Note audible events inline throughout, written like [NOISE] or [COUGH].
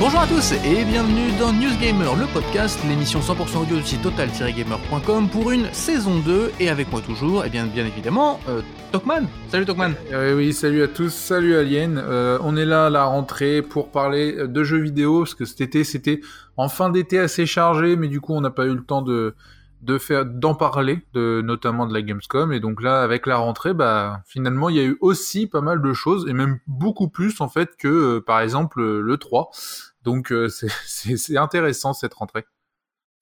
Bonjour à tous et bienvenue dans News Gamer, le podcast, l'émission 100% audio du site total-gamer.com pour une saison 2 et avec moi toujours, et bien, bien évidemment, euh, Tokman. Salut Tokman. Euh, oui, salut à tous, salut Alien. Euh, on est là à la rentrée pour parler de jeux vidéo parce que cet été c'était en fin d'été assez chargé, mais du coup on n'a pas eu le temps de faire d'en parler, de notamment de la Gamescom et donc là avec la rentrée, bah finalement il y a eu aussi pas mal de choses et même beaucoup plus en fait que euh, par exemple le 3. Donc euh, [LAUGHS] c'est intéressant cette rentrée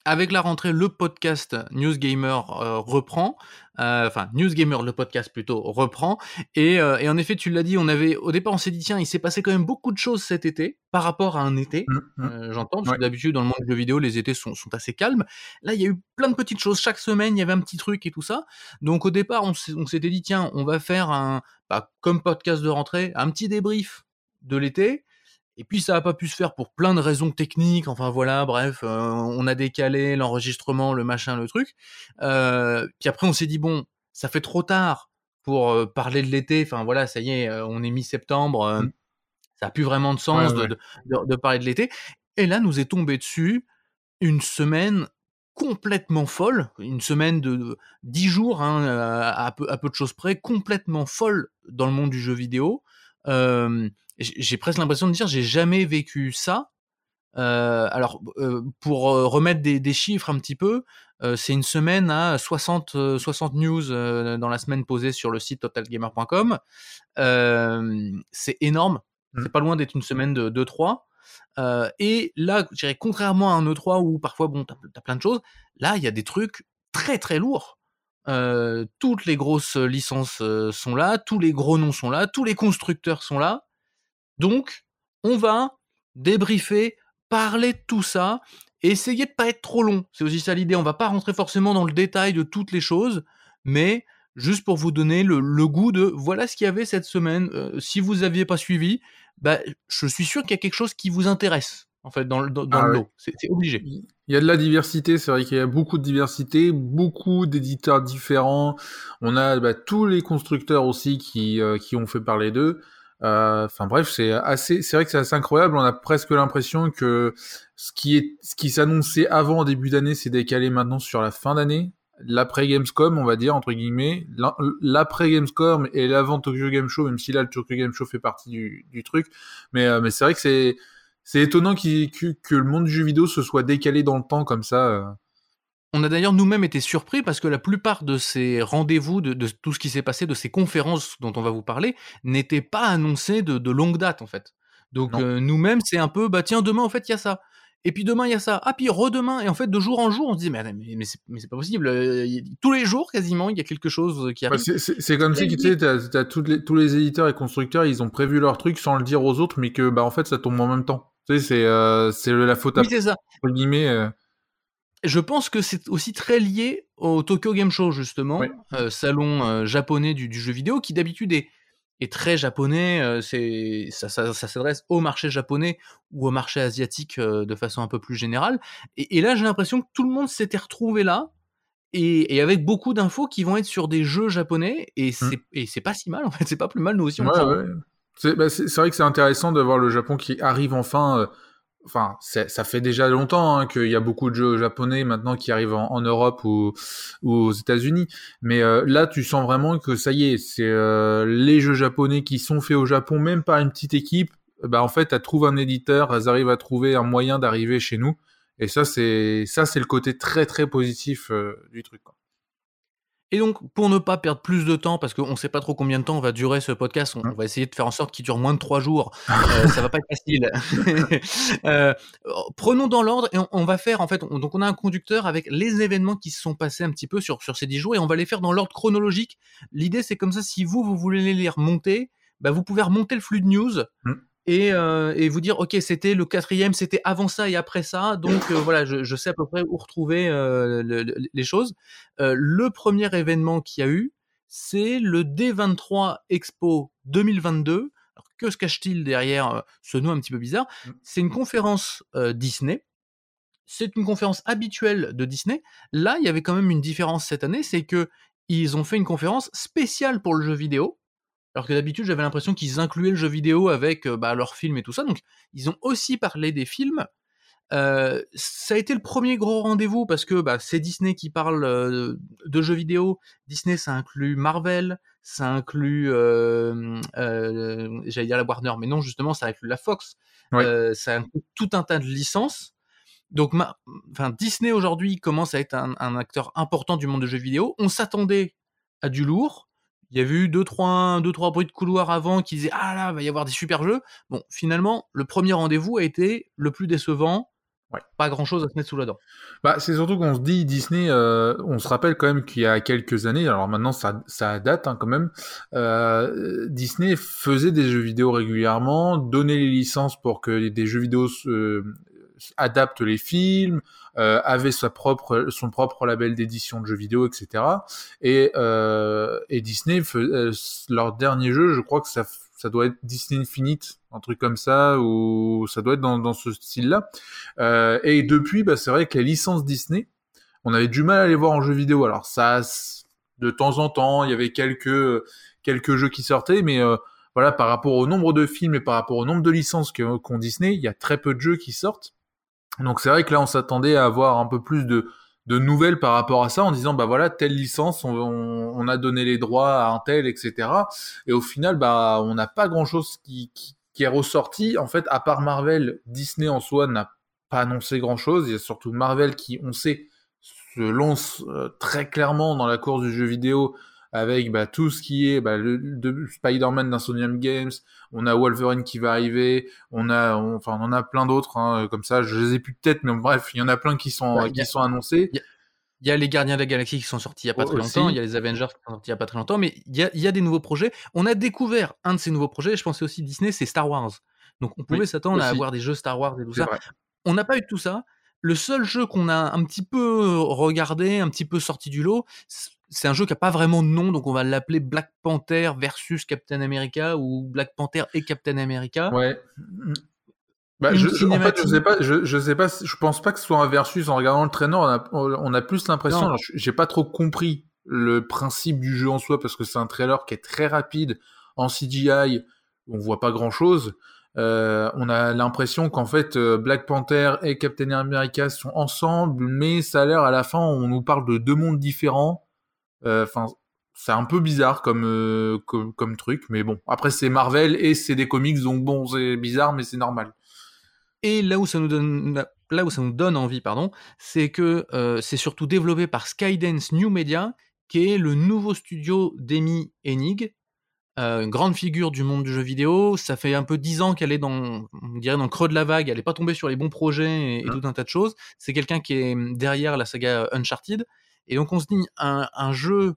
avec la rentrée, le podcast News Gamer euh, reprend. Euh, enfin, News Gamer, le podcast plutôt, reprend. Et, euh, et en effet, tu l'as dit, on avait, au départ, on s'est dit, tiens, il s'est passé quand même beaucoup de choses cet été par rapport à un été. Mmh, mmh. J'entends, parce que d'habitude, dans le monde du jeu vidéo, les étés sont, sont, assez calmes. Là, il y a eu plein de petites choses. Chaque semaine, il y avait un petit truc et tout ça. Donc, au départ, on s'était dit, tiens, on va faire un, bah, comme podcast de rentrée, un petit débrief de l'été. Et puis ça n'a pas pu se faire pour plein de raisons techniques. Enfin voilà, bref, euh, on a décalé l'enregistrement, le machin, le truc. Euh, puis après on s'est dit bon, ça fait trop tard pour euh, parler de l'été. Enfin voilà, ça y est, on est mi-septembre. Mmh. Ça a plus vraiment de sens De, de, parler de l'été. Et là nous est tombé dessus une semaine complètement folle, une semaine de dix jours hein, à, peu, à peu de choses près, complètement folle dans le monde du jeu vidéo. Euh, j'ai presque l'impression de dire j'ai jamais vécu ça. Euh, alors euh, pour euh, remettre des, des, chiffres un petit peu, euh, c'est une semaine à 60 60 news dans la semaine posée sur le site totalgamer.com. c'est énorme. Mmh. C'est pas loin d'être une semaine de 2-3. et là, je dirais, contrairement à un E3 où parfois, bon, t'as as plein de choses, là, il y a des trucs très très lourds. Toutes les grosses licences sont là, tous les gros noms sont là, tous les constructeurs sont là. Donc, on va débriefer, parler de tout ça, et essayer de pas être trop long. C'est aussi ça l'idée. On va pas rentrer forcément dans le détail de toutes les choses, mais juste pour vous donner le, goût de voilà ce qu'il y avait cette semaine. Euh, si vous aviez pas suivi, bah, je suis sûr qu'il y a quelque chose qui vous intéresse en fait dans, dans ah le lot. C'est obligé. Il y a de la diversité, c'est vrai qu'il y a beaucoup de diversité, beaucoup d'éditeurs différents. On a bah, tous les constructeurs aussi qui, euh, qui ont fait parler d'eux. Euh, enfin bref, c'est assez, c'est vrai que c'est assez incroyable. On a presque l'impression que ce qui est, ce qui s'annonçait avant en début d'année, c'est décalé maintenant sur la fin d'année. L'après Gamescom, on va dire entre guillemets, l'après Gamescom et l'avant Tokyo Game Show, même si là le Tokyo Game Show fait partie du, du truc. Mais, euh, mais c'est vrai que c'est, c'est étonnant que, que le monde du jeu vidéo se soit décalé dans le temps comme ça. Euh. On a d'ailleurs nous-mêmes été surpris parce que la plupart de ces rendez-vous, de, tout ce qui s'est passé, de ces conférences dont on va vous parler, n'étaient pas annoncés de, longue date en fait. Donc euh, nous-mêmes, c'est un peu, bah tiens, demain en fait il y a ça. Et puis demain il y a ça. Ah puis redemain. Et en fait de jour en jour, on se dit mais, mais, c'est pas possible. Euh, tous les jours quasiment, il y a quelque chose qui arrive. c'est comme si tu sais, t'as, les, tous les éditeurs et constructeurs, ils ont prévu leur truc sans le dire aux autres, mais que bah en fait ça tombe en même temps. Tu sais, c'est euh, c'est la faute à oui, c'est ça. guillemets je pense que c'est aussi très lié au Tokyo Game Show, justement, euh, salon euh, japonais du, jeu vidéo, qui d'habitude est, très japonais. Euh, c'est ça, s'adresse au marché japonais ou au marché asiatique de façon un peu plus générale. Et, là, j'ai l'impression que tout le monde s'était retrouvé là. Et, avec beaucoup d'infos qui vont être sur des jeux japonais, et mmh. c'est pas si mal en fait, c'est pas plus mal nous aussi. On ouais, bah, c'est vrai que c'est intéressant de voir le Japon qui arrive enfin enfin, ça fait déjà longtemps hein, qu'il y a beaucoup de jeux japonais maintenant qui arrivent en, Europe ou, aux États-Unis. Mais euh, là, tu sens vraiment que ça y est, c'est euh, les jeux japonais qui sont faits au Japon, même par une petite équipe. Bah en fait, elles trouvent un éditeur, elles arrivent à trouver un moyen d'arriver chez nous. Et ça, c'est ça, c'est le côté très très positif euh, du truc. Quoi. Et donc, pour ne pas perdre plus de temps, parce qu'on ne sait pas trop combien de temps va durer ce podcast, on, mmh. va essayer de faire en sorte qu'il dure moins de trois jours. [LAUGHS] euh, ça va pas être facile. [LAUGHS] euh, prenons dans l'ordre et on, va faire en fait. donc, on a un conducteur avec les événements qui se sont passés un petit peu sur sur ces dix jours et on va les faire dans l'ordre chronologique. L'idée, c'est comme ça. Si vous vous voulez les remonter, bah, vous pouvez remonter le flux de news. Mmh et, euh, et vous dire ok c'était le quatrième c'était avant ça et après ça. Donc euh, voilà je, je, sais à peu près où retrouver euh, les choses. Le premier événement qu'il y a eu c'est le D23 Expo 2022 alors que se cache-t-il derrière ce nom un petit peu bizarre? Mmh. c'est une conférence Disney. C'est une conférence habituelle de Disney. Là il y avait quand même une différence cette année c'est que ils ont fait une conférence spéciale pour le jeu vidéo Alors que d'habitude, j'avais l'impression qu'ils incluaient le jeu vidéo avec bah, leurs films et tout ça. Donc, ils ont aussi parlé des films. Euh, ça a été le premier gros rendez-vous parce que bah, c'est Disney qui parle euh, de jeux vidéo. Disney, ça inclut Marvel, ça inclut, euh, j'allais dire la Warner, mais non, justement, ça inclut la Fox. ça inclut tout un tas de licences. Donc, enfin, Disney aujourd'hui commence à être un, un, acteur important du monde de jeux vidéo. On s'attendait à du lourd. Il y avait eu deux trois, deux, trois bruits de couloir avant qui disaient Ah là, va y avoir des super jeux. Bon, finalement, le premier rendez-vous a été le plus décevant Ouais. Pas grand chose à se mettre sous la dent. Bah, c'est surtout qu'on se dit Disney, euh, on se rappelle quand même qu'il y a quelques années, alors maintenant ça, ça date hein, quand même, euh, Disney faisait des jeux vidéo régulièrement, donnait les licences pour que des jeux vidéo se, adaptent les films, euh, avait sa propre, son propre label d'édition de jeux vidéo, etc. Et, euh, et Disney, euh, leur dernier jeu, je crois que ça ça doit être Disney Infinite, un truc comme ça, ou ça doit être dans, ce style-là. Et depuis, bah, c'est vrai que les licences Disney, on avait du mal à les voir en jeu vidéo. Alors ça, de temps en temps, il y avait quelques quelques jeux qui sortaient, mais voilà, par rapport au nombre de films et par rapport au nombre de licences qu'ont Disney, il y a très peu de jeux qui sortent. Donc c'est vrai que là, on s'attendait à avoir un peu plus de de nouvelles par rapport à ça en disant bah voilà telle licence on, a donné les droits à un tel etc et au final bah on n'a pas grand chose qui, qui, qui, est ressorti. En fait à part Marvel Disney en soi n'a pas annoncé grand chose il y a surtout Marvel qui on sait se lance euh, très clairement dans la course du jeu vidéo avec bah, tout ce qui est bah, le, de Spider-Man d'Insomnium Games, on a Wolverine qui va arriver, on a, enfin, on en a plein d'autres hein, comme ça. Je les ai plus de tête, mais bref, il y en a plein qui sont qui sont annoncés. Il y a les Gardiens de la Galaxie qui sont sortis il y a pas très longtemps, il y a les Avengers qui sont sortis il y a pas très longtemps, mais il y a, y a des nouveaux projets. On a découvert un de ces nouveaux projets, je pensais aussi Disney, c'est Star Wars. Donc on pouvait s'attendre à avoir des jeux Star Wars et tout ça. Vrai. On n'a pas eu tout ça. Le seul jeu qu'on a un petit peu regardé, un petit peu sorti du lot, c'est un jeu qui a pas vraiment de nom, donc on va l'appeler Black Panther versus Captain America ou Black Panther et Captain America. Ouais. Bah, je, je, en fait, je sais pas, je, je sais pas, je pense pas que ce soit un versus. En regardant le traîneur, on a, on a plus l'impression. J'ai pas trop compris le principe du jeu en soi parce que c'est un trailer qui est très rapide en CGI. On voit pas grand chose. Euh, on a l'impression qu'en fait euh, Black Panther et Captain America sont ensemble, mais ça a l'air à la fin on nous parle de deux mondes différents enfin, c'est un peu bizarre comme, euh, comme, comme truc, mais bon. Après, c'est Marvel et c'est des comics, donc bon, c'est bizarre, mais c'est normal. Et là où ça nous donne, là où ça nous donne envie, pardon, c'est que euh, c'est surtout développé par Skydance New Media, qui est le nouveau studio d'Amy Enig, euh, grande figure du monde du jeu vidéo. Ça fait un peu dix ans qu'elle est dans, on dirait dans le creux de la vague. Elle n'est pas tombée sur les bons projets et, et mmh. tout un tas de choses. C'est quelqu'un qui est derrière la saga Uncharted et donc on se dit un, jeu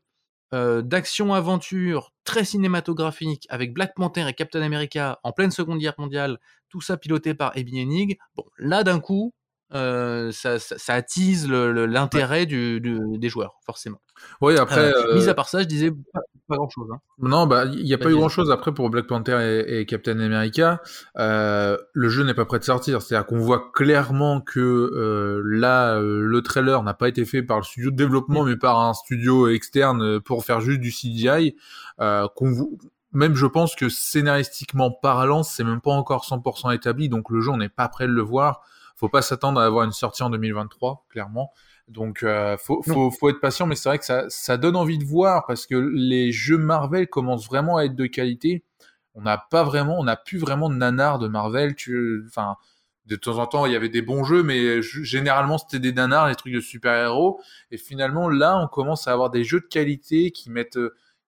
euh, d'action-aventure très cinématographique avec Black Panther et Captain America en pleine Seconde Guerre mondiale, tout ça piloté par Ebi Enig. Bon, là d'un coup, euh, ça, ça, ça, attise l'intérêt ouais. du, du, des joueurs, forcément. Oui, après. Euh, mis à part ça, je disais pas, pas grand chose. Hein. Non, bah, il n'y a pas eu grand chose après pour Black Panther et, et Captain America. Euh, le jeu n'est pas prêt de sortir. C'est-à-dire qu'on voit clairement que euh, là, euh, le trailer n'a pas été fait par le studio de développement, mmh. mais par un studio externe pour faire juste du CGI. qu'on même je pense que scénaristiquement parlant, c'est même pas encore 100% établi, donc le jeu on n'est pas prêt de le voir faut pas s'attendre à avoir une sortie en 2023, clairement. Donc, euh, faut, faut, faut, être patient, mais c'est vrai que ça, ça donne envie de voir parce que les jeux Marvel commencent vraiment à être de qualité. On n'a pas vraiment, on n'a plus vraiment de nanar de Marvel. Tu, enfin, de temps en temps, il y avait des bons jeux, mais généralement c'était des nanars, des trucs de super-héros. Et finalement, là, on commence à avoir des jeux de qualité qui mettent,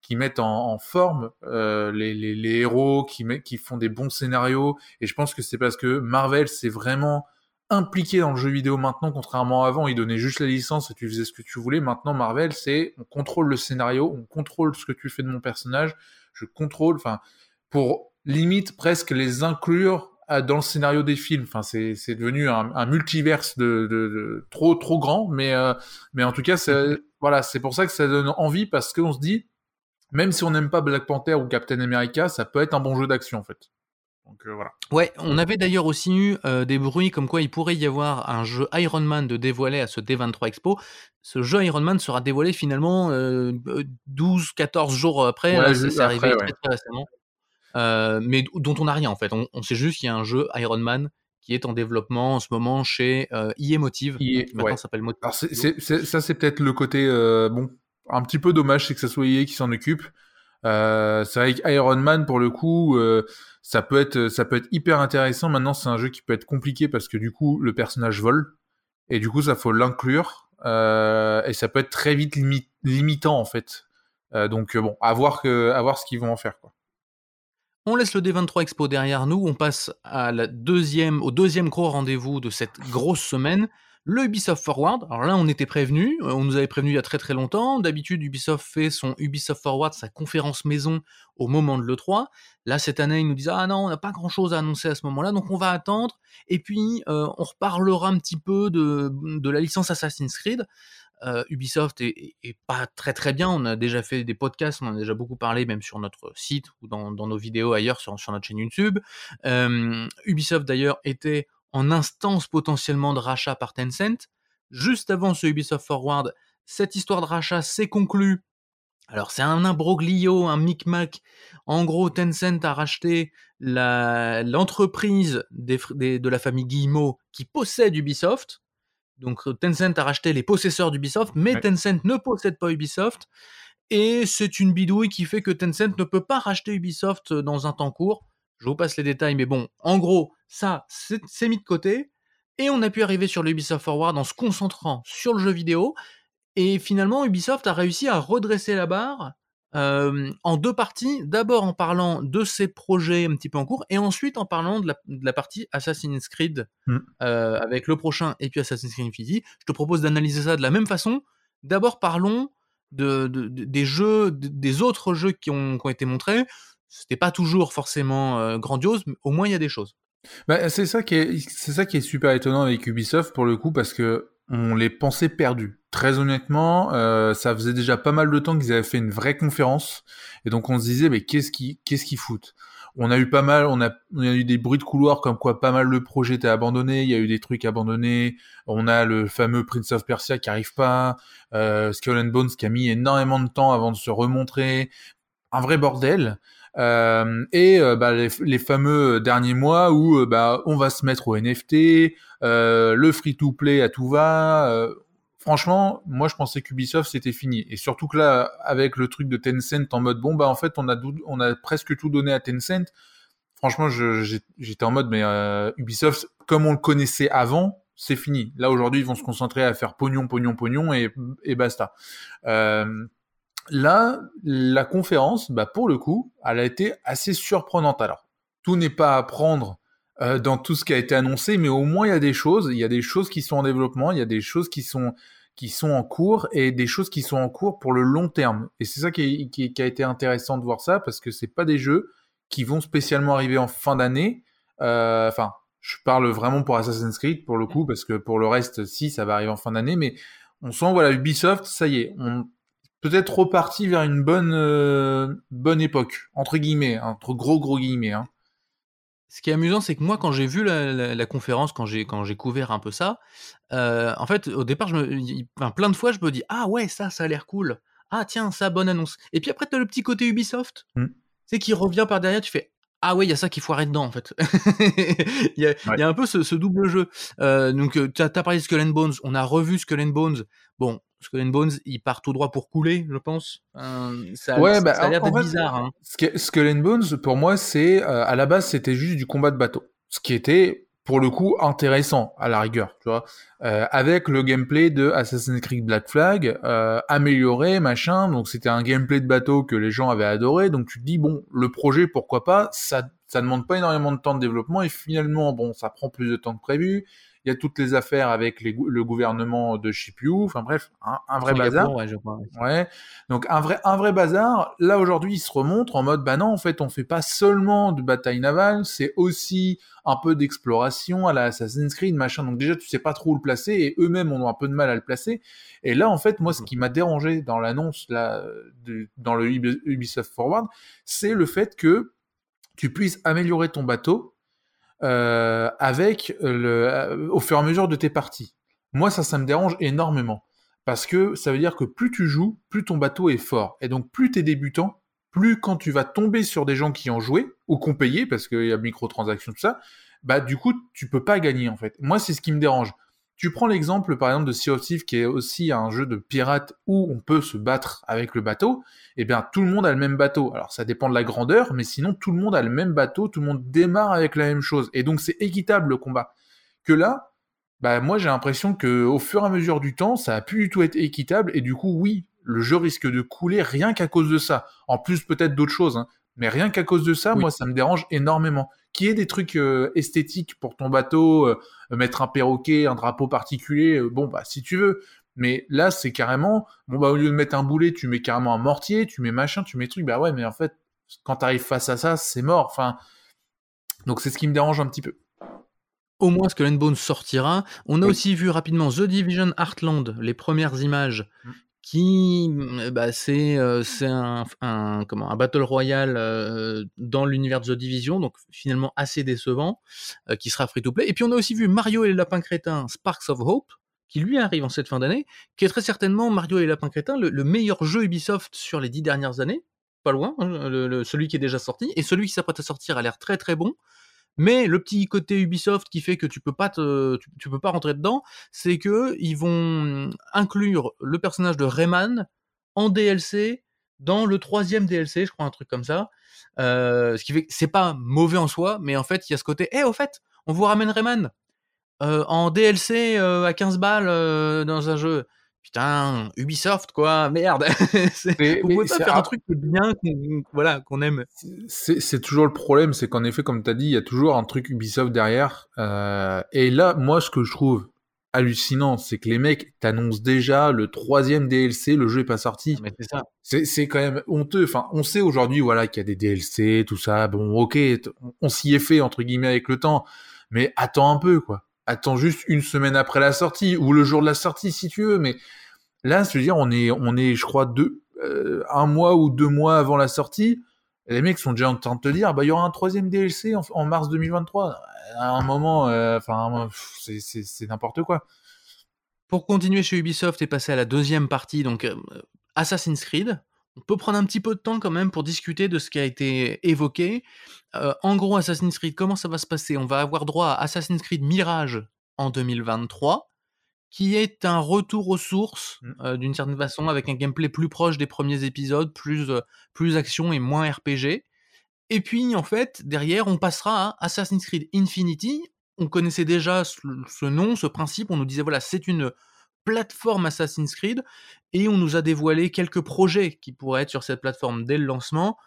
qui mettent en, en forme euh, les, les, les, héros, qui, met, qui font des bons scénarios. Et je pense que c'est parce que Marvel, c'est vraiment impliqué dans le jeu vidéo maintenant, contrairement à avant, ils donnaient juste la licence et tu faisais ce que tu voulais. Maintenant, Marvel, c'est on contrôle le scénario, on contrôle ce que tu fais de mon personnage, je contrôle, enfin, pour limite presque les inclure dans le scénario des films. Enfin, c'est, c'est devenu un, un multiverse de, de, de, trop trop grand, mais euh, mais en tout cas, c'est, mhm. voilà, c'est pour ça que ça donne envie parce qu'on se dit, même si on n'aime pas Black Panther ou Captain America, ça peut être un bon jeu d'action en fait. Donc voilà. Ouais, on avait d'ailleurs aussi eu des bruits comme quoi il pourrait y avoir un jeu Iron Man de dévoiler à ce D23 Expo. Ce jeu Iron Man sera dévoilé finalement 12-14 jours après. Ouais, c'est arrivé après, très, ouais. très récemment. Euh, mais dont on n'a rien en fait. On, on sait juste qu'il y a un jeu Iron Man qui est en développement en ce moment chez euh, EA Motive, EA, qui maintenant ouais. s'appelle Motive. Alors c'est, Studio. c'est- c'est- ça c'est peut-être le côté euh, bon un petit peu dommage c'est que ça soit EA qui s'en occupe. Euh, c'est vrai que Iron Man pour le coup euh, ça peut être ça peut être hyper intéressant. Maintenant c'est un jeu qui peut être compliqué parce que du coup le personnage vole et du coup ça faut l'inclure euh, et ça peut être très vite limi- limitant en fait. Euh, donc euh, bon à voir ce qu'ils vont en faire. On laisse le D23 Expo derrière nous, on passe à la deuxième, au deuxième gros rendez-vous de cette grosse semaine, le Ubisoft Forward. Alors là, on était prévenu, euh, on nous avait prévenu il y a très très longtemps. D'habitude, Ubisoft fait son Ubisoft Forward, sa conférence maison, au moment de l'E3. Là, cette année, ils nous disent Ah non, on n'a pas grand chose à annoncer à ce moment-là, donc on va attendre. Et puis, euh, on reparlera un petit peu de, la licence Assassin's Creed. Euh, Ubisoft est, pas très très bien. On a déjà fait des podcasts, on en a déjà beaucoup parlé, même sur notre site ou dans, nos vidéos ailleurs sur, notre chaîne YouTube. Ubisoft d'ailleurs était en instance potentiellement de rachat par Tencent. Juste avant ce Ubisoft Forward, cette histoire de rachat s'est conclue. Alors c'est un imbroglio, un micmac. En gros, Tencent a racheté l'entreprise de la famille Guillemot qui possède Ubisoft. Donc euh, Tencent a racheté les possesseurs d'Ubisoft, mais Ouais. Tencent ne possède pas Ubisoft. Et c'est une bidouille qui fait que Tencent ne peut pas racheter Ubisoft euh, dans un temps court. Je vous passe les détails, mais bon, en gros, ça, c'est mis de côté. Et on a pu arriver sur l'Ubisoft Forward en se concentrant sur le jeu vidéo. Et finalement, Ubisoft a réussi à redresser la barre euh, en deux parties. D'abord en parlant de ses projets un petit peu en cours, et ensuite en parlant de la, de la partie Assassin's Creed Mm. euh, avec le prochain et puis Assassin's Creed Infinity. Je te propose d'analyser ça de la même façon. D'abord parlons de, de- de- des jeux, de- des autres jeux qui ont, qui ont été montrés. C'était pas toujours forcément grandiose, mais au moins il y a des choses. Bah, c'est ça qui est, c'est ça qui est super étonnant avec Ubisoft pour le coup parce que on les pensait perdus. Très honnêtement, ça faisait déjà pas mal de temps qu'ils avaient fait une vraie conférence et donc on se disait mais qu'est-ce qui, qu'est-ce qu'ils foutent? On a eu pas mal, on a, on a eu des bruits de couloir comme quoi pas mal de projets étaient abandonnés. Il y a eu des trucs abandonnés. On a le fameux Prince of Persia qui arrive pas, euh, Skull and Bones qui a mis énormément de temps avant de se remontrer. Un vrai bordel. Euh, et euh, bah, les, les fameux derniers mois où euh, bah, on va se mettre au NFT, euh, le free-to-play à tout va. euh, franchement, moi je pensais qu'Ubisoft c'était fini. Et surtout que là, avec le truc de Tencent en mode bon bah en fait on a on a presque tout donné à Tencent. Franchement, j'étais en mode mais euh, Ubisoft comme on le connaissait avant, c'est fini. Là aujourd'hui ils vont se concentrer à faire pognon, pognon, pognon et, et basta. Euh, là, la conférence, bah, pour le coup, elle a été assez surprenante. Alors, tout n'est pas à prendre euh, dans tout ce qui a été annoncé, mais au moins il y a des choses, il y a des choses qui sont en développement, il y a des choses qui sont qui sont en cours et des choses qui sont en cours pour le long terme. Et c'est ça qui, qui, a été intéressant de voir ça parce que c'est pas des jeux qui vont spécialement arriver en fin d'année. Euh, Enfin, je parle vraiment pour Assassin's Creed pour le coup parce que pour le reste, si ça va arriver en fin d'année, mais on sent voilà Ubisoft, ça y est, peut-être reparti vers une bonne euh, bonne époque entre guillemets, hein, entre gros gros guillemets. Hein. Ce qui est amusant, c'est que moi, quand j'ai vu la, la- la conférence, quand j'ai quand j'ai couvert un peu ça, euh, en fait, au départ, je me, enfin, plein de fois, je me dis ah ouais, ça, ça a l'air cool. Ah tiens, ça, bonne annonce. Et puis après, t'as le petit côté Ubisoft, Mm. tu sais, qui revient par derrière. Tu fais ah ouais, il y a ça qu'il faut arrêter dedans en fait. [LAUGHS] Il y, a, Ouais. il y a un peu ce, ce double jeu. Euh, donc, euh, t'as as parlé de Skull and Bones. On a revu Skull and Bones. Bon, Skull and Bones, il part tout droit pour couler, je pense. Euh, ça, Ouais, ça, bah, ça a l'air en d'être bizarre. Hein. Sk- Skull and Bones, pour moi, c'est euh, à la base, c'était juste du combat de bateau, ce qui était pour le coup intéressant à la rigueur, tu vois, Euh, avec le gameplay de Assassin's Creed Black Flag euh, amélioré, machin. Donc c'était un gameplay de bateau que les gens avaient adoré. Donc tu te dis bon, le projet, pourquoi pas Ça, ça demande pas énormément de temps de développement et finalement, bon, ça prend plus de temps que prévu. Il y a toutes les affaires avec les le gouvernement de où. Enfin bref, un, un vrai bazar. Ouais, je crois. ouais. Ouais. Donc un vrai un vrai bazar. Là aujourd'hui, il se remontre en mode bah non, en fait, on fait pas seulement de bataille navale, c'est aussi un peu d'exploration à la Assassin's Creed machin. Donc déjà, tu sais pas trop où le placer et eux-mêmes ont un peu de mal à le placer. Et là, en fait, moi, ce qui m'a dérangé dans l'annonce là de- dans le Ubi- Ubisoft Forward, c'est le fait que tu puisses améliorer ton bateau euh, avec le, au fur et à mesure de tes parties. Moi, ça, ça me dérange énormément. Parce que ça veut dire que plus tu joues, plus ton bateau est fort. Et donc, plus tu es débutant, plus quand tu vas tomber sur des gens qui ont joué, ou qui ont payé, parce qu'il y a microtransactions, tout ça, bah du coup, tu peux pas gagner, en fait. Moi, c'est ce qui me dérange. Tu prends l'exemple, par exemple, de Sea of Thieves, qui est aussi un jeu de pirates où on peut se battre avec le bateau. Eh bien, tout le monde a le même bateau. Alors, ça dépend de la grandeur, mais sinon, tout le monde a le même bateau, tout le monde démarre avec la même chose. Et donc, c'est équitable le combat. Que là, bah, moi, j'ai l'impression que au fur et à mesure du temps, ça a pu du tout être équitable. Et du coup, oui, le jeu risque de couler rien qu'à cause de ça. En plus, peut-être d'autres choses. Hein. Mais rien qu'à cause de ça, moi, ça me dérange énormément. Qui est des trucs euh, esthétiques pour ton bateau, euh, mettre un perroquet, un drapeau particulier, euh, bon, bah, si tu veux. Mais là, c'est carrément, bon, bah, au lieu de mettre un boulet, tu mets carrément un mortier, tu mets machin, tu mets truc. Bah ouais, mais en fait, quand tu arrives face à ça, c'est mort. Enfin, donc c'est ce qui me dérange un petit peu. Au moins, ce que Bones sortira. On a aussi vu rapidement The Division Heartland, les premières images, mmh qui mmh, bah, c'est un, un, comment, un Battle Royale dans l'univers de The Division, donc finalement assez décevant, qui sera free-to-play. Et puis on a aussi vu Mario et les Lapins Crétins, Sparks of Hope, qui lui arrive en cette fin d'année, qui est très certainement Mario et les Lapins Crétins, le, meilleur jeu Ubisoft sur les dix dernières années, pas loin, hein, celui qui est déjà sorti, et celui qui s'apprête à sortir a l'air très très bon. Mais le petit côté Ubisoft qui fait que tu peux peux pas rentrer dedans, c'est que ils vont inclure le personnage de Rayman en DLC dans le troisième DLC, je crois un truc comme ça. Euh, ce qui fait c'est pas mauvais en soi, mais en fait il y a ce côté, eh au fait, on vous ramène Rayman euh, en DLC euh, à 15 balles dans un jeu putain, Ubisoft, quoi, merde. [LAUGHS] Vous pouvez pas faire un truc bien, qu'on, voilà, qu'on aime. C'est toujours le problème, c'est qu'en effet, comme tu as dit, il y a toujours un truc Ubisoft derrière. Euh, et là, moi, ce que je trouve hallucinant, c'est que les mecs t'annoncent déjà le troisième DLC, le jeu est pas sorti. Mais c'est ça. C'est quand même honteux. Enfin, on sait aujourd'hui, voilà, qu'il y a des DLC, tout ça. Bon, ok, on s'y est fait entre guillemets avec le temps, mais attends un peu, quoi attends juste une semaine après la sortie ou le jour de la sortie si tu veux. Mais là, je veux dire, on est, on est, je crois, deux, euh, un mois ou deux mois avant la sortie. les mecs sont déjà en train de te dire, bah, il y aura un troisième DLC en, mars 2023. À un moment, euh, enfin, c'est n'importe quoi. Pour continuer chez Ubisoft et passer à la deuxième partie, donc euh, Assassin's Creed, on peut prendre un petit peu de temps quand même pour discuter de ce qui a été évoqué. En gros, Assassin's Creed, comment ça va se passer? On va avoir droit à Assassin's Creed Mirage en 2023, qui est un retour aux sources mmh. euh, d'une certaine façon, avec un gameplay plus proche des premiers épisodes, plus, euh, plus action et moins RPG. Et puis, en fait, derrière, on passera à Assassin's Creed Infinity. On connaissait déjà ce nom, ce principe. On nous disait, voilà, c'est une plateforme Assassin's Creed et on nous a dévoilé quelques projets qui pourraient être sur cette plateforme dès le lancement.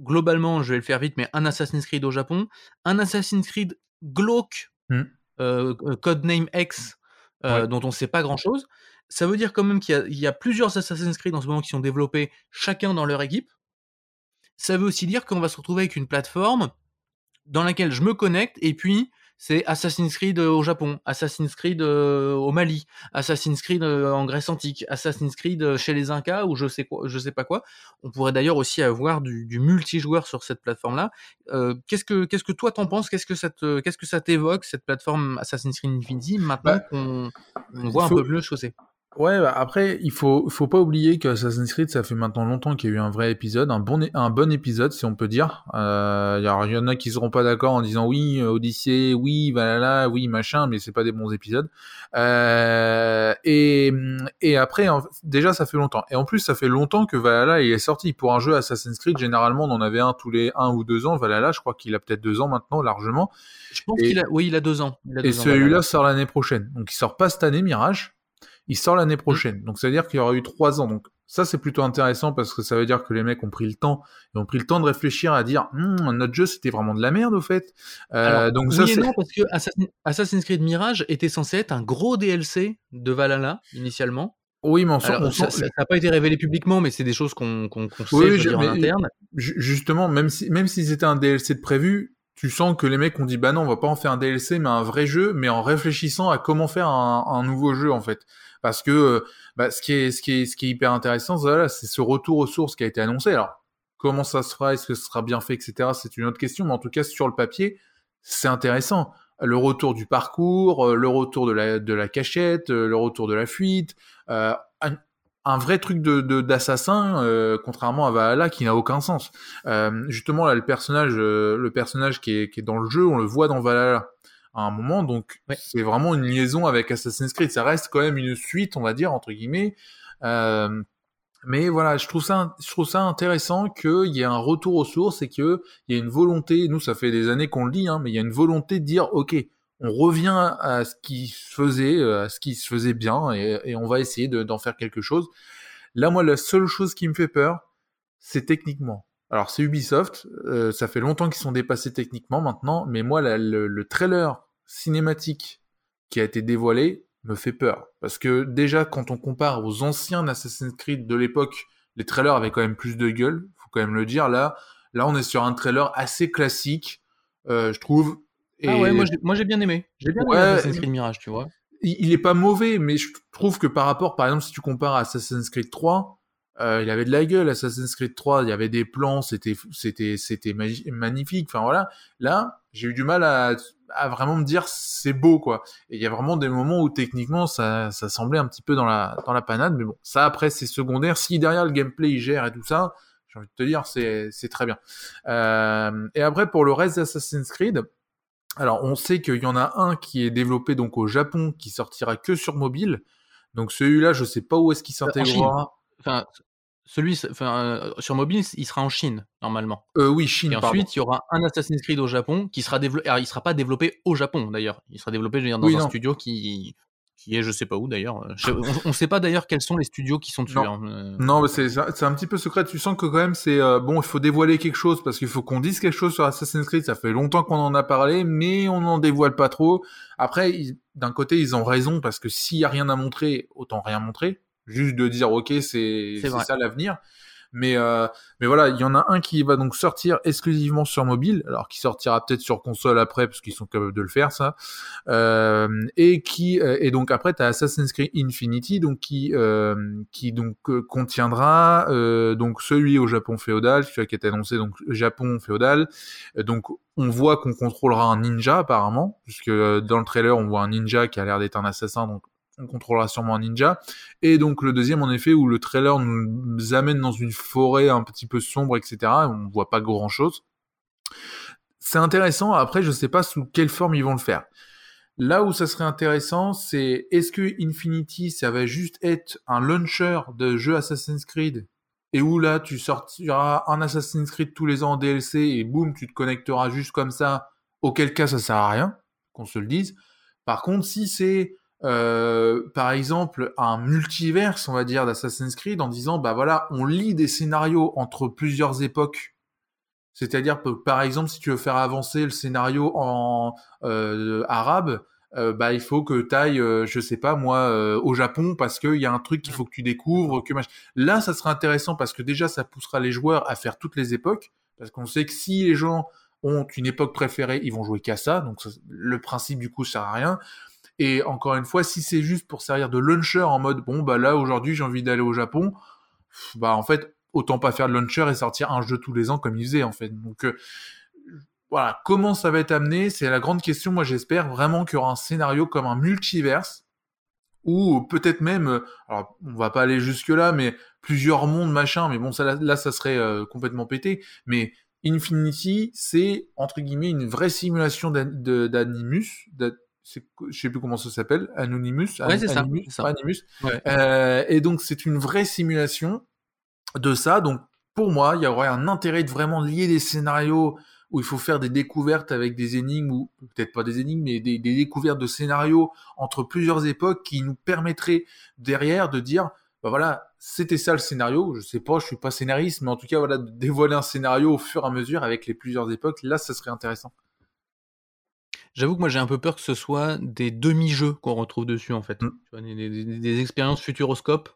Globalement, je vais le faire vite, mais un Assassin's Creed au Japon, un Assassin's Creed glauque, mmh. euh, euh, Codename X, dont on ne sait pas grand-chose. Ça veut dire quand même qu'il y, a plusieurs Assassin's Creed en ce moment qui sont développés, chacun dans leur équipe. Ça veut aussi dire qu'on va se retrouver avec une plateforme dans laquelle je me connecte et puis c'est Assassin's Creed au Japon, Assassin's Creed au Mali, Assassin's Creed en Grèce antique, Assassin's Creed chez les Incas ou je sais quoi, je sais pas quoi. On pourrait d'ailleurs aussi avoir du, multijoueur sur cette plateforme-là. qu'est-ce que qu'est-ce que toi t'en penses? Qu'est-ce que ça qu'est-ce que ça t'évoque cette plateforme Assassin's Creed Infinity maintenant bah, qu'on voit un peu mieux c'est Ouais, bah après, il faut, faut pas oublier que Assassin's Creed, ça fait maintenant longtemps qu'il y a eu un vrai épisode, un bon, un bon épisode, si on peut dire. Euh, il y en a qui seront pas d'accord en disant oui, euh, Odyssée, oui, Valhalla, oui, machin, mais c'est pas des bons épisodes. Euh, et, et après, déjà, ça fait longtemps. Et en plus, ça fait longtemps que Valhalla il est sorti. Pour un jeu Assassin's Creed, généralement, on en avait un tous les un ou deux ans. Valhalla, je crois qu'il a peut-être deux ans maintenant, largement. Je pense qu'il a, oui, il a deux ans. et celui-là sort l'année prochaine. Donc, il sort pas cette année, Mirage il sort l'année mmh. prochaine. Donc ça veut dire qu'il y aura eu trois ans. Donc ça c'est plutôt intéressant parce que ça veut dire que les mecs ont pris le temps et ont pris le temps de réfléchir à dire «Hum, notre jeu c'était vraiment de la merde au fait. Euh, donc ça, oui et non parce que Assassin's Creed Mirage était censé être un gros DLC de Valhalla initialement. Oui, mais ça n'a pas été révélé publiquement, mais c'est des choses qu'on sait en interne. Justement, même si même si c'était un DLC de prévu, tu sens que les mecs ont dit bah non, on va pas en faire un DLC, mais un vrai jeu, mais en réfléchissant à comment faire un, un nouveau jeu en fait parce que euh, bah, ce qui est ce qui est ce qui est hyper intéressant, c'est ce retour aux sources qui a été annoncé. Alors comment ça se fera, est-ce que ce sera bien fait, etc. C'est une autre question, mais en tout cas sur le papier, c'est intéressant. Le retour du parcours, euh, le retour de la, de la cachette, euh, le retour de la fuite, un, un, vrai truc de d'assassin, euh, contrairement à Valhalla qui n'a aucun sens. Justement là, le personnage, le personnage qui est, qui est dans le jeu, on le voit dans Valhalla à un moment, donc ouais. c'est vraiment une liaison avec Assassin's Creed. Ça reste quand même une suite, on va dire entre guillemets. Euh, mais voilà, je trouve ça, je trouve ça intéressant qu'il y ait un retour aux sources et qu'il y ait une volonté. Nous, ça fait des années qu'on le dit, hein, mais il y a une volonté de dire, ok, on revient à ce qui se faisait, à ce qui se faisait bien, et, et on va essayer d'en faire quelque chose. Là, moi, la seule chose qui me fait peur, c'est techniquement. Alors, c'est Ubisoft. Euh, ça fait longtemps qu'ils sont dépassés techniquement maintenant, mais moi, la, le, le trailer cinématique qui a été dévoilé, me fait peur. Parce que déjà, quand on compare aux anciens Assassin's Creed de l'époque, les trailers avaient quand même plus de gueule, faut quand même le dire. Là, là on est sur un trailer assez classique, euh, je trouve. Et... Ah ouais, moi j'ai bien aimé. J'ai bien ouais, aimé Assassin's Creed Mirage, tu vois. Il, il, est pas mauvais, mais je trouve que par rapport, par exemple, si tu compares à Assassin's Creed 3, euh, il avait de la gueule. Assassin's Creed 3, il y avait des plans, c'était c'était c'était magnifique. Enfin voilà. Là, j'ai eu du mal à, à vraiment me dire c'est beau quoi. Et il y a vraiment des moments où techniquement ça ça semblait un petit peu dans la dans la panade, mais bon, ça après c'est secondaire. Si derrière le gameplay il gère et tout ça, j'ai envie de te dire c'est c'est très bien. Euh, et après pour le reste d'Assassin's Creed. Alors, on sait qu'il y en a un qui est développé donc au Japon, qui sortira que sur mobile. Donc celui-là, je sais pas où est-ce qu'il s'intégrera. Enfin, celui, enfin, euh, sur mobile, il sera en Chine normalement. Euh, oui, Chine. Et ensuite, il y aura un Assassin's Creed au Japon qui sera développé. Alors, il sera pas développé au Japon d'ailleurs. Il sera développé, je veux dire, dans oui, un non. studio qui qui est je sais pas où d'ailleurs. On, ne sait pas d'ailleurs quels sont les studios qui sont dessus. Non, hein. non mais c'est c'est un petit peu secret. Tu sens que quand même c'est euh, bon, il faut dévoiler quelque chose parce qu'il faut qu'on dise quelque chose sur Assassin's Creed. Ça fait longtemps qu'on en a parlé, mais on n'en dévoile pas trop. Après, d'un côté, ils ont raison parce que s'il y a rien à montrer, autant rien montrer juste de dire ok c'est ça l'avenir. Mais euh, mais voilà il y en a un qui va donc sortir exclusivement sur mobile alors qui sortira peut-être sur console après parce qu'ils sont capables de le faire ça euh, et qui euh, et donc après tu as Assassin's Creed Infinity donc qui euh, qui donc euh, contiendra euh, donc celui au Japon féodal celui qui a été annoncé donc Japon féodal. Donc on voit qu'on contrôlera un ninja apparemment puisque dans le trailer on voit un ninja qui a l'air d'être un assassin donc on contrôlera sûrement un ninja. Et donc le deuxième, en effet, où le trailer nous amène dans une forêt un petit peu sombre, etc. On voit pas grand chose. C'est intéressant. Après, je sais pas sous quelle forme ils vont le faire. Là où ça serait intéressant, c'est est-ce que Infinity, ça va juste être un launcher de jeu Assassin's Creed? Et où là, tu sortiras un Assassin's Creed tous les ans en DLC et boum, tu te connecteras juste comme ça, auquel cas ça sert à rien, qu'on se le dise. Par contre, si c'est euh, par exemple un multiverse, on va dire, d'Assassin's Creed en disant, bah voilà, on lit des scénarios entre plusieurs époques. C'est-à-dire par exemple, si tu veux faire avancer le scénario en euh, arabe, euh, bah il faut que tu ailles, euh, je sais pas moi, au Japon parce qu'il y a un truc qu'il faut que tu découvres. Que Là, ça sera intéressant parce que déjà, ça poussera les joueurs à faire toutes les époques. Parce qu'on sait que si les gens ont une époque préférée, ils vont jouer qu'à ça. Donc le principe du coup, sert à rien. Et encore une fois, si c'est juste pour servir de launcher en mode bon bah là aujourd'hui j'ai envie d'aller au Japon, bah en fait autant pas faire de launcher et sortir un jeu tous les ans comme ils faisaient en fait. Donc euh, voilà, comment ça va être amené, c'est la grande question. Moi j'espère vraiment qu'il y aura un scénario comme un multiverse ou peut-être même, alors on va pas aller jusque là, mais plusieurs mondes machin. Mais bon là ça serait euh, complètement pété. Mais Infinity, c'est entre guillemets une vraie simulation d'Animus, je sais plus comment ça s'appelle, Anonymous. Ouais, c'est ça. Anonymous. Ouais. Euh, et donc c'est une vraie simulation de ça. Donc pour moi, il y aurait un intérêt de vraiment lier des scénarios où il faut faire des découvertes avec des énigmes ou peut-être pas des énigmes, mais des, des, découvertes de scénarios entre plusieurs époques qui nous permettraient derrière de dire, bah voilà, c'était ça le scénario. Je sais pas, je suis pas scénariste, mais en tout cas voilà, de dévoiler un scénario au fur et à mesure avec les plusieurs époques. Là, ça serait intéressant. J'avoue que moi j'ai un peu peur que ce soit des demi-jeux qu'on retrouve dessus en fait. Mmh. Des, des, des, expériences futuroscope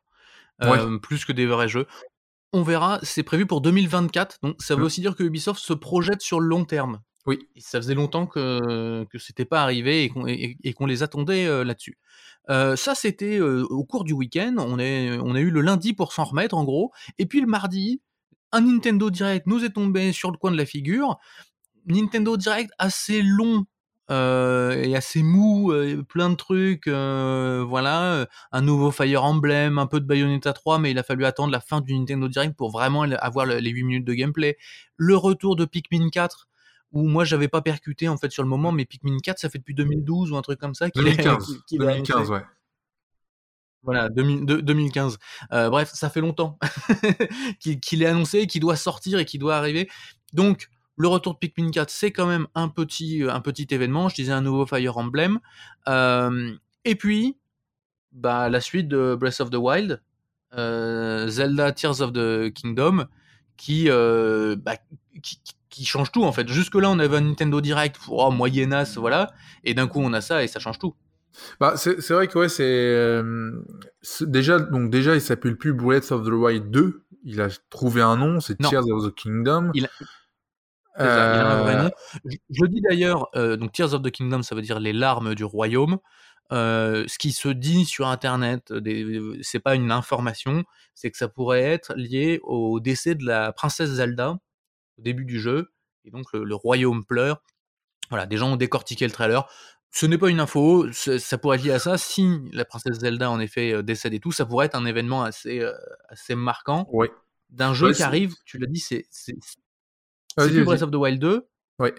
euh, ouais. plus que des vrais jeux. On verra, c'est prévu pour 2024, donc ça veut mmh. aussi dire que Ubisoft se projette sur le long terme. Oui. Et ça faisait longtemps que, que c'était pas arrivé et qu'on et, et qu les attendait euh, là-dessus. Euh, ça, c'était euh, au cours du week-end. On, est, on a eu le lundi pour s'en remettre, en gros. Et puis le mardi, un Nintendo Direct nous est tombé sur le coin de la figure. Nintendo Direct assez long euh, et assez mou, euh, plein de trucs, euh, voilà, un nouveau Fire Emblem, un peu de Bayonetta 3, mais il a fallu attendre la fin du Nintendo Direct pour vraiment avoir les 8 minutes de gameplay. Le retour de Pikmin 4, où moi j'avais pas percuté en fait sur le moment, mais Pikmin 4 ça fait depuis 2012 ou un truc comme ça. 2015, 2015 [LAUGHS] ouais. Voilà, 2015. bref, ça fait longtemps [LAUGHS] qu'il est annoncé, qu'il doit sortir et qu'il doit arriver. Donc, le retour de Pikmin 4, c'est quand même un petit, un petit événement. Je disais un nouveau Fire Emblem. et puis, bah, la suite de Breath of the Wild, Zelda Tears of the Kingdom, qui, bah, qui, change tout en fait. Jusque-là, on avait un Nintendo Direct, oh, moyennasse, voilà. Et d'un coup, on a ça et ça change tout. Bah, c'est vrai que ouais, c'est déjà donc déjà il s'appelle plus Breath of the Wild 2, il a trouvé un nom, c'est Tears of the Kingdom. Il a... un vrai nom. Je, dis d'ailleurs, donc Tears of the Kingdom, ça veut dire les larmes du royaume. ce qui se dit sur Internet, c'est pas une information, c'est que ça pourrait être lié au décès de la princesse Zelda au début du jeu, et donc le, royaume pleure. Voilà, des gens ont décortiqué le trailer. Ce n'est pas une info, ça pourrait être lié à ça. Si la princesse Zelda en effet décède et tout, ça pourrait être un événement assez, assez marquant d'un jeu qui arrive. Tu l'as dit, c'est c'est plus Breath of the Wild 2,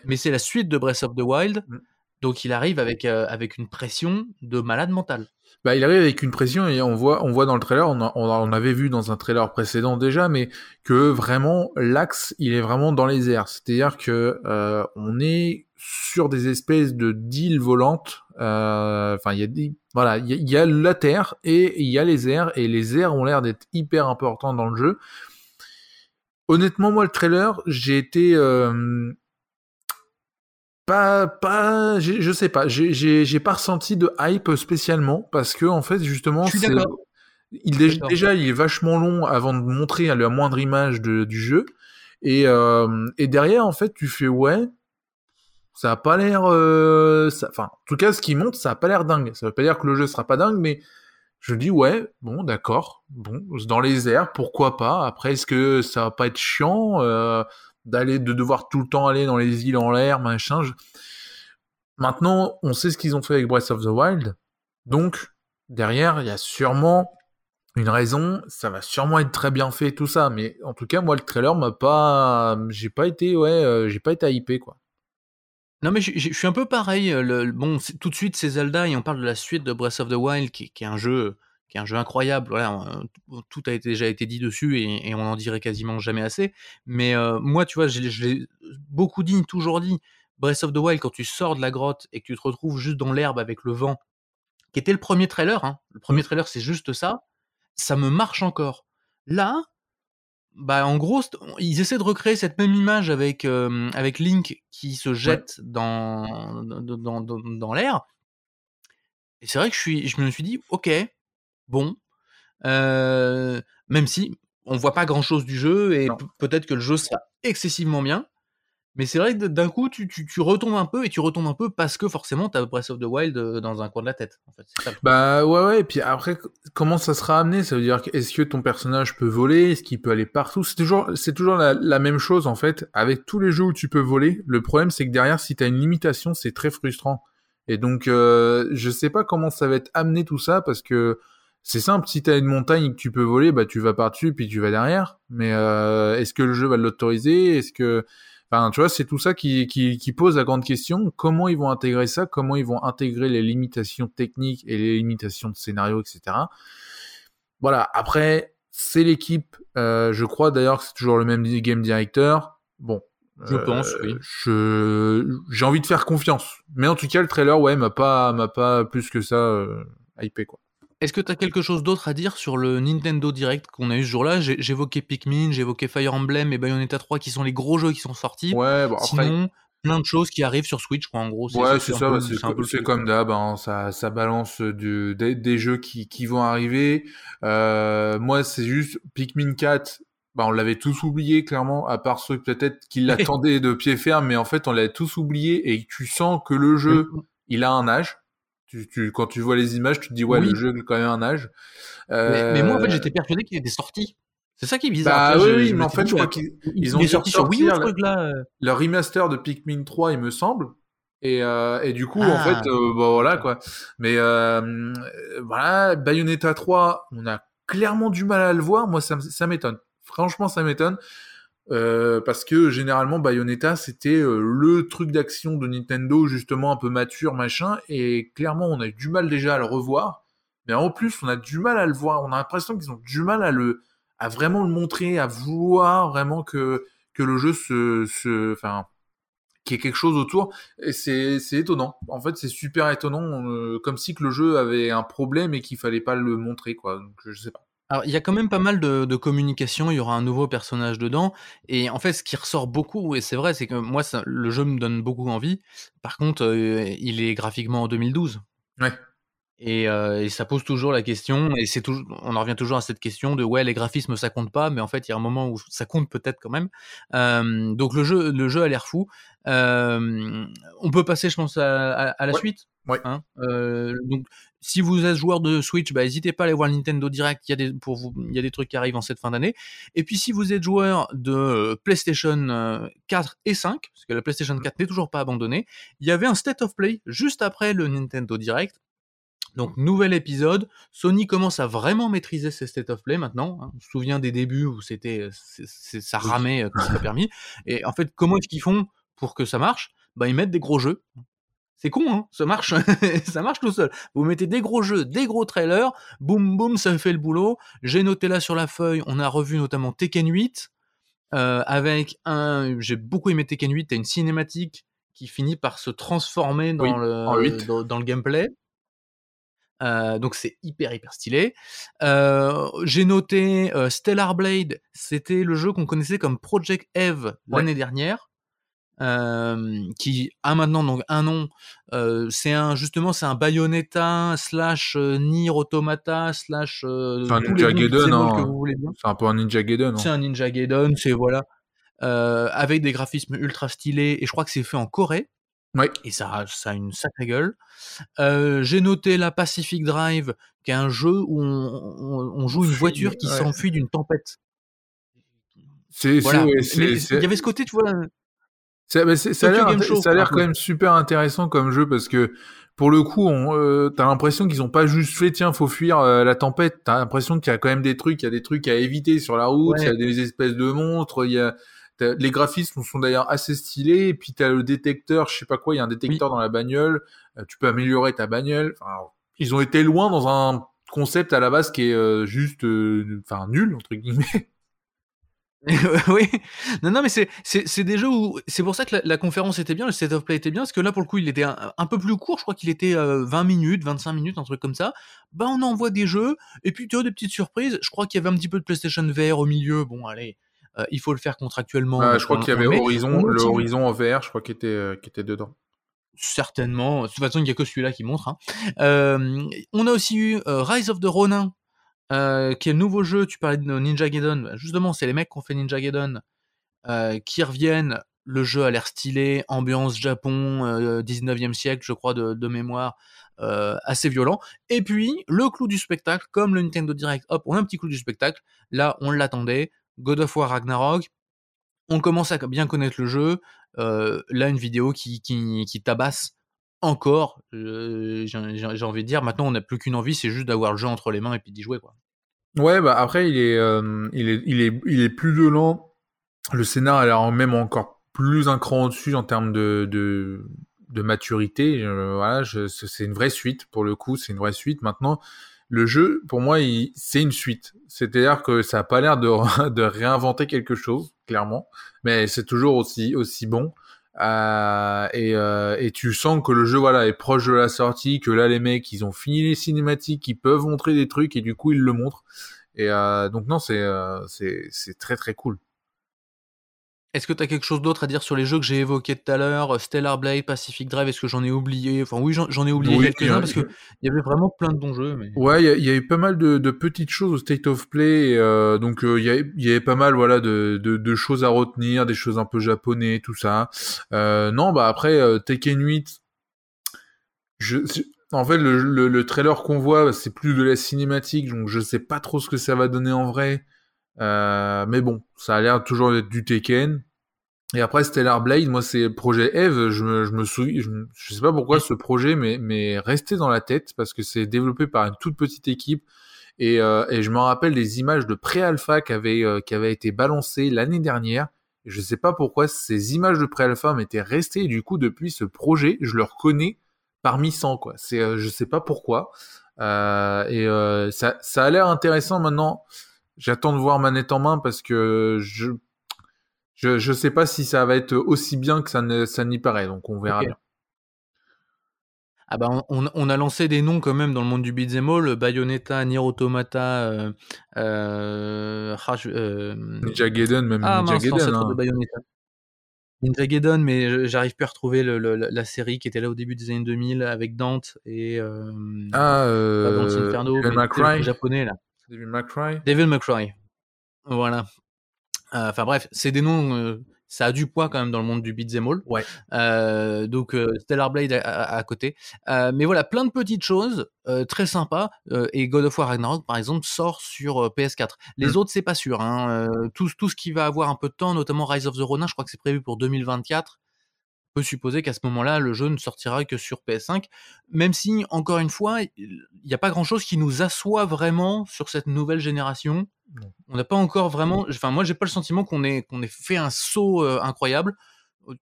mais c'est la suite de Breath of the Wild. Mmh. Donc il arrive avec, avec une pression de malade mental. Bah, il arrive avec une pression et on voit, on voit dans le trailer, on, on, avait vu dans un trailer précédent déjà, mais que vraiment l'axe, il est vraiment dans les airs. C'est-à-dire que on est sur des espèces de d'îles volantes. Enfin, il y a des, voilà, il y, y, a la terre et il y a les airs et les airs ont l'air d'être hyper importants dans le jeu. Honnêtement, moi, le trailer, j'ai été euh, pas, pas, je sais pas, j'ai pas ressenti de hype spécialement parce que en fait, justement, il déjà, il est vachement long avant de montrer la moindre image du jeu. Et, euh, et derrière, en fait, tu fais ouais, ça a pas l'air, euh, enfin, en tout cas, ce qui monte, ça a pas l'air dingue. Ça veut pas dire que le jeu sera pas dingue, mais je dis ouais, bon, d'accord, bon, dans les airs, pourquoi pas? Après, est-ce que ça va pas être chiant euh, d'aller, de devoir tout le temps aller dans les îles en l'air, machin? Maintenant, on sait ce qu'ils ont fait avec Breath of the Wild, donc derrière, il y a sûrement une raison. Ça va sûrement être très bien fait tout ça, mais en tout cas, moi, le trailer m'a pas, j'ai pas été, ouais, euh, j'ai pas été hypé quoi. Non, mais je suis un peu pareil. Le, bon, tout de suite, c'est Zelda et on parle de la suite de Breath of the Wild, qui, est un jeu, qui est un jeu incroyable. Voilà, tout a été, déjà été dit dessus et, on en dirait quasiment jamais assez. Mais moi, tu vois, je l'ai beaucoup dit, toujours dit. Breath of the Wild, quand tu sors de la grotte et que tu te retrouves juste dans l'herbe avec le vent, qui était le premier trailer, hein, le premier mmh. trailer, c'est juste ça, ça me marche encore. Là, bah, en gros, ils essaient de recréer cette même image avec, avec Link qui se jette dans, dans, dans, dans l'air. Et c'est vrai que je, suis, je me suis dit, ok, bon, même si on voit pas grand chose du jeu et peut-être que le jeu sera excessivement bien, mais c'est vrai que d'un coup, tu, tu, tu, retombes un peu et tu retombes un peu parce que forcément, tu as Breath of the Wild euh, dans un coin de la tête. Bah ouais, ouais. Et puis après, comment ça sera amené? Ça veut dire est-ce que ton personnage peut voler? Est-ce qu'il peut aller partout? C'est toujours, c'est toujours la, même chose en fait. Avec tous les jeux où tu peux voler, le problème c'est que derrière, si tu as une limitation, c'est très frustrant. Et donc, euh, je sais pas comment ça va être amené tout ça parce que c'est simple. Si tu as une montagne et que tu peux voler, bah tu vas par-dessus puis tu vas derrière. Mais euh, est-ce que le jeu va l'autoriser? Est-ce que Enfin, tu vois, c'est tout ça qui, qui, qui, pose la grande question. Comment ils vont intégrer ça? Comment ils vont intégrer les limitations techniques et les limitations de scénario, etc. Voilà. Après, c'est l'équipe. Euh, je crois d'ailleurs que c'est toujours le même game director. Bon. Je euh, pense, oui. Je, j'ai envie de faire confiance. Mais en tout cas, le trailer, ouais, m'a pas, m'a pas plus que ça euh, hypé, quoi. Est-ce que tu as quelque chose d'autre à dire sur le Nintendo Direct qu'on a eu ce jour-là? J'évoquais Pikmin, j'évoquais Fire Emblem et Bayonetta 3 qui sont les gros jeux qui sont sortis. Ouais, bon, Sinon, plein de choses qui arrivent sur Switch, quoi, en gros. Ouais, c'est ça, c'est comme d'hab, hein, ça, ça balance du, des, jeux qui, qui vont arriver. Euh, moi, c'est juste Pikmin 4, bah, on l'avait tous oublié, clairement, à part ceux peut-être qui [LAUGHS] l'attendaient de pied ferme, mais en fait, on l'avait tous oublié et tu sens que le jeu, il a un âge. Tu, tu, quand tu vois les images, tu te dis, ouais, le jeu a quand même un âge. Mais, moi, en fait, euh, j'étais persuadé qu'il était sorti. C'est ça qui est bizarre. Bah tu vois, oui, oui, mais en fait, je crois qu'ils il- ils il ont dû sorti sur Wii U, euh. remaster de Pikmin 3, il me semble. Et, euh, et du coup, en Ah, fait, euh, bah voilà quoi. Mais euh, voilà, Bayonetta 3, on a clairement du mal à le voir. Moi, ça m'étonne. Franchement, ça m'étonne. Euh, parce que généralement, Bayonetta, c'était euh, le truc d'action de Nintendo, justement un peu mature, machin. Et clairement, on a eu du mal déjà à le revoir. Mais en plus, on a du mal à le voir. On a l'impression qu'ils ont du mal à le, à vraiment le montrer, à vouloir vraiment que que le jeu se, se, enfin, qu'il y ait quelque chose autour. Et c'est, c'est étonnant. En fait, c'est super étonnant, euh, comme si que le jeu avait un problème et qu'il fallait pas le montrer, quoi. Donc, je sais pas. Alors, il y a quand même pas mal de, de communication. Il y aura un nouveau personnage dedans. Et en fait, ce qui ressort beaucoup, et c'est vrai, c'est que moi, ça- le jeu me donne beaucoup envie. Par contre, euh, il est graphiquement en 2012. Ouais. Et, euh, et ça pose toujours la question, et c'est toujours, on en revient toujours à cette question de ouais, les graphismes ça compte pas, mais en fait il y a un moment où ça compte peut-être quand même. Euh, donc le jeu, le jeu a l'air fou. Euh, on peut passer, je pense, à, à- à la Ouais. suite. Ouais. Hein Euh, donc si vous êtes joueur de Switch, bah, n'hésitez pas à aller voir le Nintendo Direct. Il y a des pour vous, il y a des trucs qui arrivent en cette fin d'année. Et puis si vous êtes joueur de euh, PlayStation euh, 4 et 5, parce que la PlayStation 4 n'est toujours pas abandonnée, il y avait un State of Play juste après le Nintendo Direct. Donc nouvel épisode, Sony commence à vraiment maîtriser ses state of play maintenant. hein. On se souvient des débuts où c'était ça ramait euh, quand c'était permis. Et en fait, comment est-ce qu'ils font pour que ça marche? Bah ils mettent des gros jeux. C'est con, hein Ça marche, [LAUGHS] ça marche tout seul. Vous mettez des gros jeux, des gros trailers, boum boum, ça fait le boulot. J'ai noté là sur la feuille, on a revu notamment Tekken 8 euh, avec un. J'ai beaucoup aimé Tekken 8. T'as une cinématique qui finit par se transformer dans Oui, le dans, dans le gameplay. Euh, donc c'est hyper hyper stylé. Euh, J'ai noté euh, Stellar Blade, c'était le jeu qu'on connaissait comme Project Eve Ouais. l'année dernière, qui a maintenant donc un nom. C'est un justement c'est un Bayonetta slash Nier Automata slash C'est un Ninja Gaiden, hein. C'est un peu un Ninja Gaiden. C'est hein. un Ninja Gaiden, c'est voilà, euh, avec des graphismes ultra stylés et je crois que c'est fait en Corée Ouais. et ça, ça a une sacrée gueule. Euh, J'ai noté la Pacific Drive, qui est un jeu où on, on- on joue une voiture qui ouais. s'enfuit d'une tempête. C'est, Voilà. c'est, ouais, c'est, il c'est- y avait ce côté, tu vois. C'est- mais c'est- ça a l'air, Show, ça a l'air quand même super intéressant comme jeu parce que pour le coup, on, euh, t'as l'impression qu'ils ont pas juste fait tiens faut fuir euh, la tempête. T'as l'impression qu'il y a quand même des trucs, il y a des trucs à éviter sur la route, il y a des espèces de monstres, il y a t'as- les graphismes sont d'ailleurs assez stylés. Et puis t'as le détecteur, je sais pas quoi, il y a un détecteur dans la bagnole. euh, tu peux améliorer ta bagnole. Enfin, ils ont été loin dans un concept à la base qui est euh, juste, euh, enfin nul entre guillemets. [LAUGHS] oui. Non, non, mais c'est, c'est, c'est des jeux où. C'est pour ça que la, la conférence était bien, le state of play était bien, parce que là, pour le coup, il était un, un peu plus court. Je crois qu'il était euh, 20 minutes, 25 minutes, un truc comme ça. Bah, on envoie des jeux, et puis tu as des petites surprises. Je crois qu'il y avait un petit peu de PlayStation VR au milieu. Bon, allez, euh, il faut le faire contractuellement. Euh, donc je crois on- qu'il y on avait met. Horizon, On le. Horizon en VR, je crois qu'il était, euh, était dedans. Certainement. De toute façon, il n'y a que celui-là qui montre. hein. Euh, on a aussi eu euh, Rise of the Ronin, euh, qui est le nouveau jeu. Tu parlais de Ninja Gaiden. Justement, c'est les mecs qui ont fait Ninja Gaiden euh, qui reviennent. Le jeu a l'air stylé, ambiance Japon, euh, 19e siècle, je crois, de, de mémoire, euh, assez violent. Et puis, le clou du spectacle, comme le Nintendo Direct, hop, on a un petit clou du spectacle. Là, on l'attendait. God of War Ragnarok. On commence à bien connaître le jeu. Euh, là, une vidéo qui, qui, qui tabasse encore. J'ai envie de dire, maintenant, on n'a plus qu'une envie, c'est juste d'avoir le jeu entre les mains et puis d'y jouer, quoi. Ouais, bah après il est, il est, il est, il est plus violent. Le scénar a l'air même encore plus un cran au-dessus en termes de, de, de maturité. Voilà, c'est une vraie suite pour le coup, c'est une vraie suite. Maintenant, le jeu, pour moi, c'est une suite. C'est-à-dire que ça a pas l'air de, [LAUGHS] de réinventer quelque chose, clairement, mais c'est toujours aussi, aussi bon. Euh, et, euh, et tu sens que le jeu voilà est proche de la sortie, que là les mecs ils ont fini les cinématiques, ils peuvent montrer des trucs et du coup ils le montrent. Et euh, donc non c'est euh, c'est c'est très très cool. Est-ce que tu as quelque chose d'autre à dire sur les jeux que j'ai évoqués tout à l'heure euh, Stellar Blade, Pacific Drive, est-ce que j'en ai oublié? Enfin, oui, j'en ai oublié Oui, quelques-uns parce qu'il y avait vraiment plein de bons jeux. Mais... Ouais, il y, y a eu pas mal de, de petites choses au State of Play. euh, donc euh, il y, avait pas mal voilà de, de, de choses à retenir, des choses un peu japonais, tout ça. Euh, non, bah après Tekken 8, je, je- en fait le, le, le trailer qu'on voit, c'est plus de la cinématique, donc je sais pas trop ce que ça va donner en vrai. mais bon, ça a l'air toujours d'être du Tekken. Et après Stellar Blade, moi c'est projet Eve, je me, je me souviens, je, sais pas pourquoi ce projet m'est resté dans la tête parce que c'est développé par une toute petite équipe et, euh, et je me rappelle des images de pré-alpha qui avaient euh, qui avaient été balancées l'année dernière. Et je sais pas pourquoi ces images de pré-alpha m'étaient restées du coup depuis ce projet, je le reconnais parmi 100 quoi. C'est euh, je sais pas pourquoi. Euh, et euh, ça, ça a l'air intéressant maintenant. J'attends de voir manette en main parce que je je je sais pas si ça va être aussi bien que ça ne ça n'y paraît, donc on verra bien. Ah bah on, on, a lancé des noms quand même dans le monde du beat'em all, Bayonetta, Nier Automata, euh, euh, euh Ninja Gaiden, même ah, Ninja Gaiden. Hein. De Bayonetta. Ninja Gaiden, mais j'arrive plus à retrouver le, le, la série qui était là au début des années 2000 avec Dante et euh, ah, euh, Dante Inferno, Devil McCry. japonais là. Devil McCry. Devil McCry. Voilà. Euh, enfin bref, c'est des noms, euh, ça a du poids quand même dans le monde du beat'em all. Ouais. Euh, donc Stellar Blade à, côté. mais voilà, plein de petites choses très sympas. et God of War Ragnarok par exemple sort sur PS4. Les mmh. autres c'est pas sûr. Hein. tout, tout ce qui va avoir un peu de temps, notamment Rise of the Ronin, je crois que c'est prévu pour 2024 peut supposer qu'à ce moment-là, le jeu ne sortira que sur PS5, même si, encore une fois, il n'y a pas grand-chose qui nous assoit vraiment sur cette nouvelle génération. On n'a pas encore vraiment... Enfin, moi, j'ai pas le sentiment qu'on ait, qu'on ait fait un saut euh, incroyable.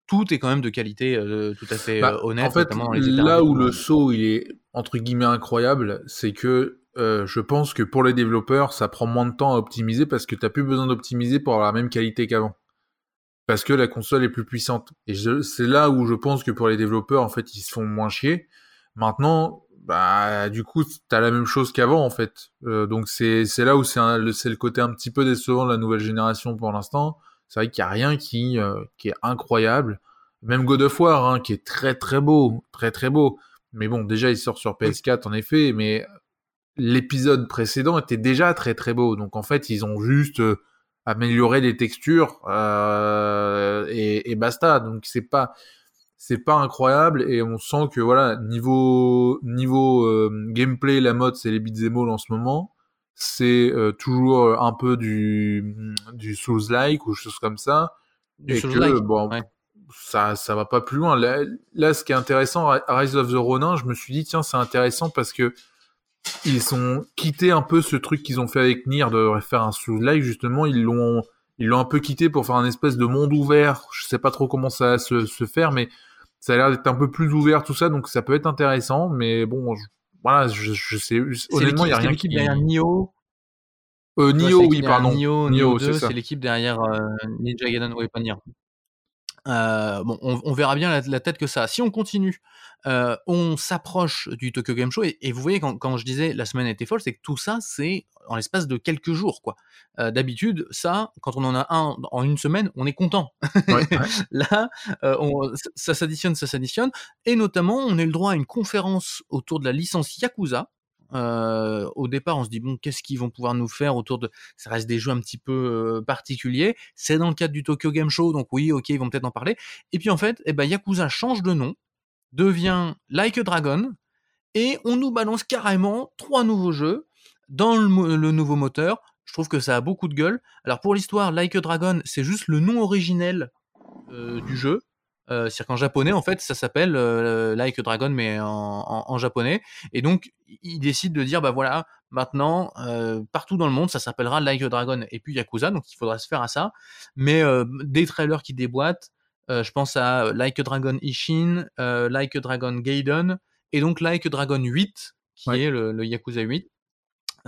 Tout est quand même de qualité euh, tout à fait bah, euh, honnête. En fait, là où le saut, il est, entre guillemets, incroyable, c'est que je pense que pour les développeurs, ça prend moins de temps à optimiser parce que tu n'as plus besoin d'optimiser pour avoir la même qualité qu'avant parce que la console est plus puissante. Et c'est là où je pense que pour les développeurs, en fait, ils se font moins chier. Maintenant, bah, du coup, t'as la même chose qu'avant, en fait. Euh, donc c'est c'est là où c'est le, le côté un petit peu décevant de la nouvelle génération pour l'instant. C'est vrai qu'il y a rien qui euh, qui est incroyable. Même God of War, hein, qui est très très beau, très très beau. Mais bon, déjà il sort sur PS4 en effet, mais l'épisode précédent était déjà très très beau. Donc en fait, ils ont juste euh, améliorer les textures euh, et, et, basta. Donc c'est pas c'est pas incroyable et on sent que voilà niveau niveau euh, gameplay la mode c'est les beat'em all en ce moment. C'est euh, toujours un peu du du Souls like ou chose comme ça. Du et que bon ça ça va pas plus loin. Là, là ce qui est intéressant Rise of the Ronin, je me suis dit tiens c'est intéressant parce que ils sont quittés un peu ce truc qu'ils ont fait avec Nier de faire un sous live justement ils l'ont ils l'ont un peu quitté pour faire un espèce de monde ouvert. Je sais pas trop comment ça va se, se faire mais ça a l'air d'être un peu plus ouvert tout ça donc ça peut être intéressant mais bon voilà je, je sais honnêtement il y a rien qui derrière Nioh euh, Nioh oui pardon. Nioh, Nioh, c'est l'équipe derrière euh, Ninja Gaiden ouais pas Nier euh, bon, on, on, verra bien la, la, tête que ça a. Si on continue, euh, on s'approche du Tokyo Game Show et, et vous voyez quand, quand, je disais la semaine était folle, c'est que tout ça c'est en l'espace de quelques jours quoi. Euh, D'habitude, ça, quand on en a un en une semaine, on est content. Ouais, ouais. [LAUGHS] Là, euh, on, ça s'additionne, ça s'additionne, et notamment on a le droit à une conférence autour de la licence Yakuza. Au départ, on se dit bon, qu'est-ce qu'ils vont pouvoir nous faire autour de Ça reste des jeux un petit peu particuliers. C'est dans le cadre du Tokyo Game Show, donc oui, ok, ils vont peut-être en parler. Et puis en fait, eh ben, Yakuza change de nom, devient Like a Dragon, et on nous balance carrément trois nouveaux jeux dans le, nouveau moteur. Je trouve que ça a beaucoup de gueule. Alors pour l'histoire, Like Dragon, c'est juste le nom originel du jeu. Euh, C'est-à-dire qu'en japonais, en fait, ça s'appelle euh, Like a Dragon, mais en, en, en, japonais. Et donc, il décide de dire, bah voilà, maintenant, euh, partout dans le monde, ça s'appellera Like a Dragon et puis Yakuza, donc il faudra se faire à ça. Mais euh, des trailers qui déboîtent, euh, je pense à Like a Dragon Ishin, euh, Like a Dragon Gaiden, et donc Like a Dragon 8, qui ouais. est le, le Yakuza 8.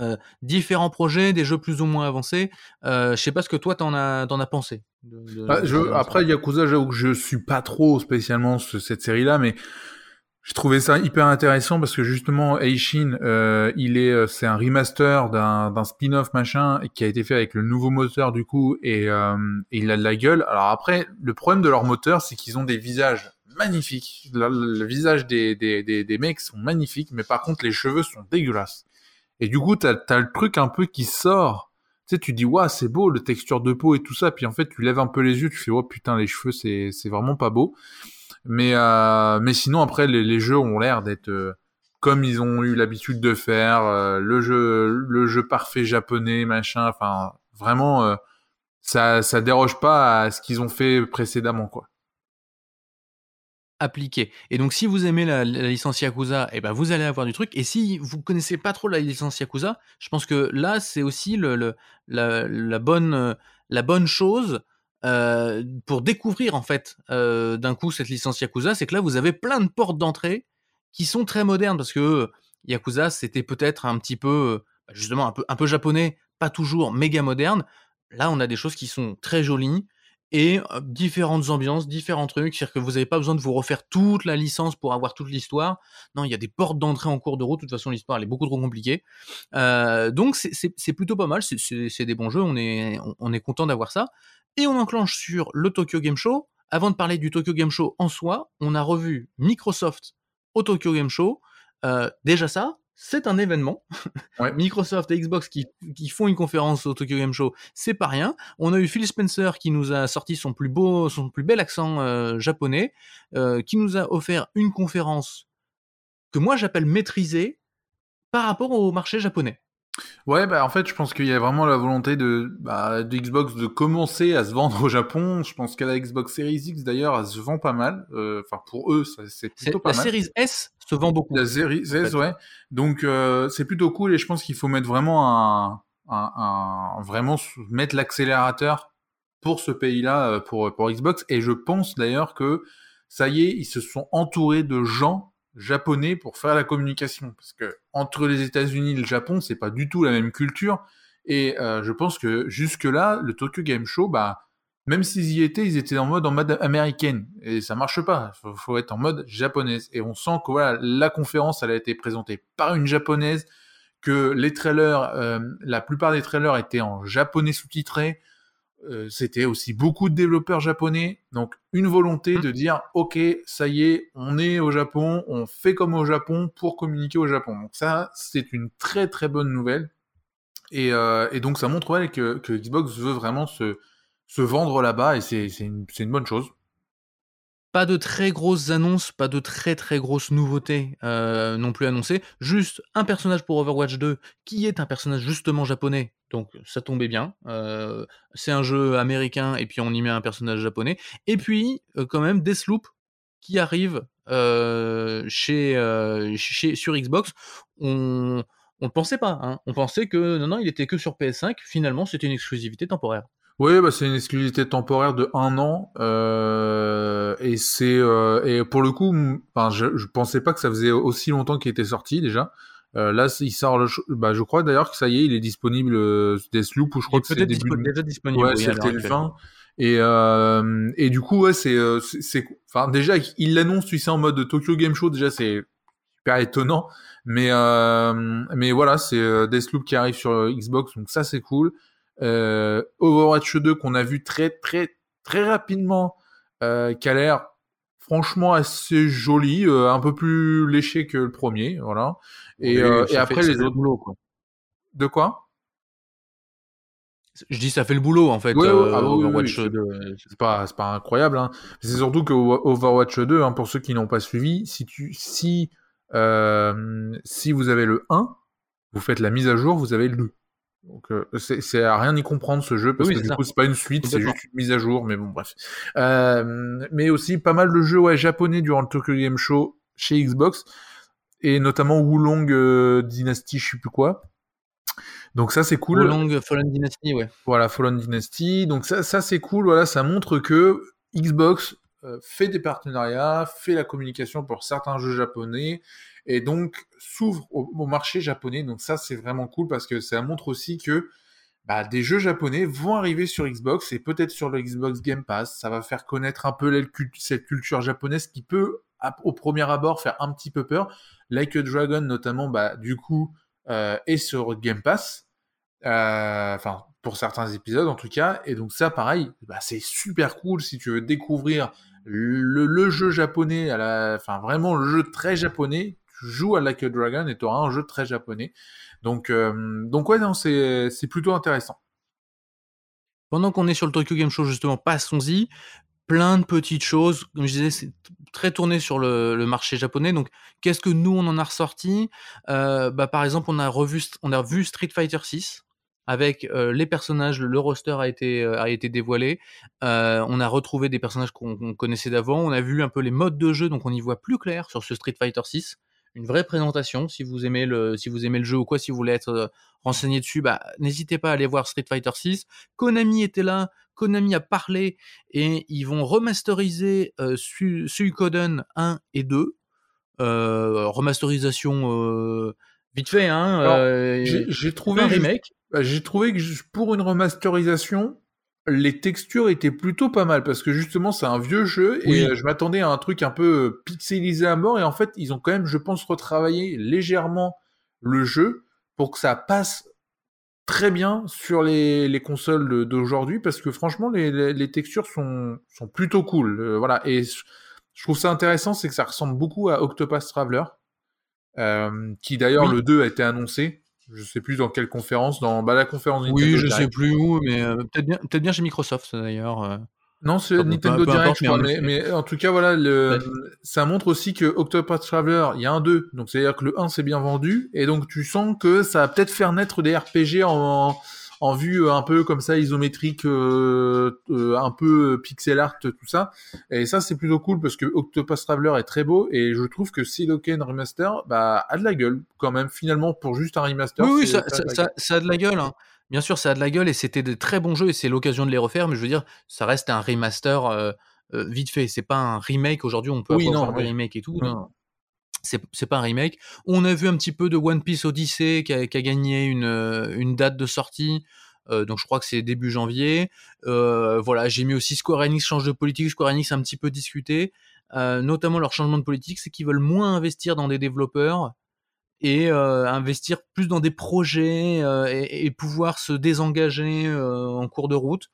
Euh, différents projets, des jeux plus ou moins avancés. Euh, je sais pas ce que toi t'en as, t'en as pensé. De, de, bah, je, de après Yakuza, j'avoue que je suis pas trop spécialement ce, cette série-là, mais j'ai trouvé ça hyper intéressant parce que justement Eishin, euh, il est, euh, c'est un remaster d'un, d'un spin-off machin qui a été fait avec le nouveau moteur du coup et, euh, et il a de la gueule. Alors après, le problème de leur moteur, c'est qu'ils ont des visages magnifiques. Le, le visage des, des, des, des mecs sont magnifiques, mais par contre les cheveux sont dégueulasses. Et du coup, t'as as le truc un peu qui sort. Tu sais, tu dis, waouh, c'est beau, le texture de peau et tout ça. Puis en fait, tu lèves un peu les yeux, tu fais, oh putain, les cheveux, c'est vraiment pas beau. Mais, euh, mais sinon, après, les, les jeux ont l'air d'être euh, comme ils ont eu l'habitude de faire. Euh, le jeu le jeu parfait japonais, machin. Enfin, vraiment, ça, ça déroge pas à ce qu'ils ont fait précédemment, quoi appliqué. Et donc, si vous aimez la, licence Yakuza, eh ben, vous allez avoir du truc. Et si vous connaissez pas trop la licence Yakuza, je pense que là, c'est aussi le, la, bonne, la bonne chose euh, pour découvrir, en fait, euh, d'un coup, cette licence Yakuza, c'est que là, vous avez plein de portes d'entrée qui sont très modernes parce que Yakuza, c'était peut-être un petit peu, bah, justement, un peu, un peu japonais, pas toujours méga moderne. Là, on a des choses qui sont très jolies et différentes ambiances, différents trucs. C'est-à-dire que vous n'avez pas besoin de vous refaire toute la licence pour avoir toute l'histoire. Non, il y a des portes d'entrée en cours de route. De toute façon, l'histoire, elle est beaucoup trop compliquée. donc, c'est plutôt pas mal. C'est des bons jeux. On est, on, est content d'avoir ça. Et on enclenche sur le Tokyo Game Show. Avant de parler du Tokyo Game Show en soi, on a revu Microsoft au Tokyo Game Show. déjà ça, c'est un événement. [LAUGHS] Microsoft et Xbox qui, font une conférence au Tokyo Game Show, c'est pas rien. On a eu Phil Spencer qui nous a sorti son plus beau, son plus bel accent euh, japonais, euh, qui nous a offert une conférence que moi j'appelle maîtrisée par rapport au marché japonais. Ouais, bah en fait, je pense qu'il y a vraiment la volonté de, bah, de Xbox de commencer à se vendre au Japon. Je pense qu'à la Xbox Series X, d'ailleurs, elle se vend pas mal. Euh, enfin, pour eux, c'est plutôt pas mal. La Series S se vend beaucoup. La Series S, ouais. Donc, euh, c'est plutôt cool et je pense qu'il faut mettre vraiment un, un, un vraiment mettre l'accélérateur pour ce pays-là, euh, pour, pour Xbox. Et je pense d'ailleurs que ça y est, ils se sont entourés de gens japonais pour faire la communication parce que entre les États-Unis et le Japon, c'est pas du tout la même culture et euh, je pense que jusque là, le Tokyo Game Show, bah même s'ils y étaient, ils étaient en mode américaine et ça marche pas. Faut, faut être en mode japonaise et on sent que voilà la conférence, elle a été présentée par une japonaise, que les trailers, euh, la plupart des trailers étaient en japonais sous-titré. Euh, c'était aussi beaucoup de développeurs japonais, donc une volonté mmh. de dire ok, ça y est, on est au Japon, on fait comme au Japon pour communiquer au Japon. Donc ça, c'est une très très bonne nouvelle. Et, euh, donc ça montre que, Xbox veut vraiment se, se vendre là-bas et c'est une, une bonne chose pas de très grosses annonces, pas de très très grosses nouveautés euh, non plus annoncées. Juste un personnage pour Overwatch 2 qui est un personnage justement japonais, donc ça tombait bien. C'est un jeu américain et puis on y met un personnage japonais. Et puis quand même Deathloop qui arrive chez, sur Xbox. On on ne pensait pas, hein. on pensait que non non il était que sur PS5. Finalement c'était une exclusivité temporaire. Oui, bah c'est une exclusivité temporaire de un an et c'est pour le coup, je, je pensais pas que ça faisait aussi longtemps qu'il était sorti déjà. Euh, là, il sort le, bah, je crois d'ailleurs que ça y est, il est disponible euh, Deathloop ou je crois que c'est déjà disponible. Ouais, c'était le 20. Et euh, et du coup, ouais, c'est euh, c'est enfin déjà il l'annonce, tu sais, en mode Tokyo Game Show, déjà c'est super étonnant. Mais mais voilà, c'est Deathloop qui arrive sur Xbox, donc ça c'est cool Overwatch 2 qu'on a vu très très très rapidement, qui a l'air franchement assez joli, euh, un peu plus léché que le premier, voilà. Et, euh, et après les autres boulot quoi. De quoi? Je dis ça fait le boulot en fait. Ouais, euh, ah Overwatch 2. C'est pas c'est pas incroyable. Hein. C'est surtout que Overwatch 2, hein, pour ceux qui n'ont pas suivi, si tu si si vous avez le 1, vous faites la mise à jour, vous avez le 2. Donc euh, c'est à rien y comprendre ce jeu parce que du coup c'est pas une suite, c'est juste une mise à jour. Mais bon bref. Euh, mais aussi pas mal de jeux ouais japonais durant le Tokyo Game Show chez Xbox et notamment Wulong euh, Dynasty, je sais plus quoi. Donc ça c'est cool. Wulong Fallen Dynasty, ouais. Voilà Fallen Dynasty. Donc ça ça c'est cool. Voilà, ça montre que Xbox fait des partenariats, fait la communication pour certains jeux japonais et donc s'ouvre au, marché japonais. Donc ça, c'est vraiment cool parce que ça montre aussi que bah, des jeux japonais vont arriver sur Xbox et peut-être sur le Xbox Game Pass. Ça va faire connaître un peu cette culture japonaise qui peut, au premier abord, faire un petit peu peur. Like a Dragon, notamment, bah, du coup, euh, est sur Game Pass. Euh, enfin, pour certains épisodes en tout cas. Et donc ça, pareil, bah, c'est super cool si tu veux découvrir le, jeu japonais, enfin vraiment le jeu très japonais tu joues à Like a Dragon et tu auras un jeu très japonais. Donc, euh, donc ouais, c'est, plutôt intéressant. Pendant qu'on est sur le Tokyo Game Show, justement, passons-y. Plein de petites choses. Comme je disais, c'est très tourné sur le, marché japonais. Donc, qu'est-ce que nous, on en a ressorti? Euh, bah, Par exemple, on a, revu, on a vu Street Fighter 6. avec les personnages, le roster a été a été dévoilé. on a retrouvé des personnages qu'on connaissait d'avant. On a vu un peu les modes de jeu, donc on y voit plus clair sur ce Street Fighter 6 une vraie présentation. Si vous aimez le, si vous aimez le jeu ou quoi, si vous voulez être euh, renseigné dessus, bah, n'hésitez pas à aller voir Street Fighter 6. Konami était là, Konami a parlé et ils vont remasteriser euh, Suikoden 1 et 2. Euh, remasterisation euh, vite fait, hein. j'ai trouvé un remake. Bah, j'ai trouvé que pour une remasterisation, les textures étaient plutôt pas mal parce que justement c'est un vieux jeu et euh, je m'attendais à un truc un peu euh, pixelisé à mort et en fait ils ont quand même je pense retravaillé légèrement le jeu pour que ça passe très bien sur les, les consoles d'aujourd'hui parce que franchement les, les, textures sont, sont plutôt cool euh, voilà et je trouve ça intéressant c'est que ça ressemble beaucoup à Octopus Traveler qui d'ailleurs le 2 a été annoncé je sais plus dans quelle conférence, dans bah, la conférence Nintendo Oui, je ne sais plus où, mais euh, peut-être bien, peut bien chez Microsoft d'ailleurs. Euh. Non, c'est Nintendo Direct, je crois, mais, en tout cas, voilà, le, ça montre aussi que Octopath Traveler, il y a un 2, donc c'est-à-dire que le 1 s'est bien vendu, et donc tu sens que ça va peut-être faire naître des RPG en, en vue euh, un peu comme ça isométrique, euh, euh, un peu pixel art, tout ça. Et ça c'est plutôt cool parce que Octopus Traveler est très beau et je trouve que Siloken Remaster bah, a de la gueule quand même finalement pour juste un remaster. Oui, oui ça, ça, a de la gueule. Hein. Bien sûr, ça a de la gueule et c'était de très bons jeux et c'est l'occasion de les refaire. Mais je veux dire, ça reste un remaster vite fait. C'est pas un remake. Aujourd'hui, on peut oui, avoir non, remake et tout. Non c'est pas un remake. On a vu un petit peu de One Piece Odyssey qui a, gagné une, euh, date de sortie. Euh, donc je crois que c'est début janvier. Euh, voilà, j'ai mis aussi Square Enix change de politique. Square Enix a un petit peu discuté, notamment leur changement de politique, c'est qu'ils veulent moins investir dans des développeurs et investir plus dans des projets et, pouvoir se désengager en cours de route.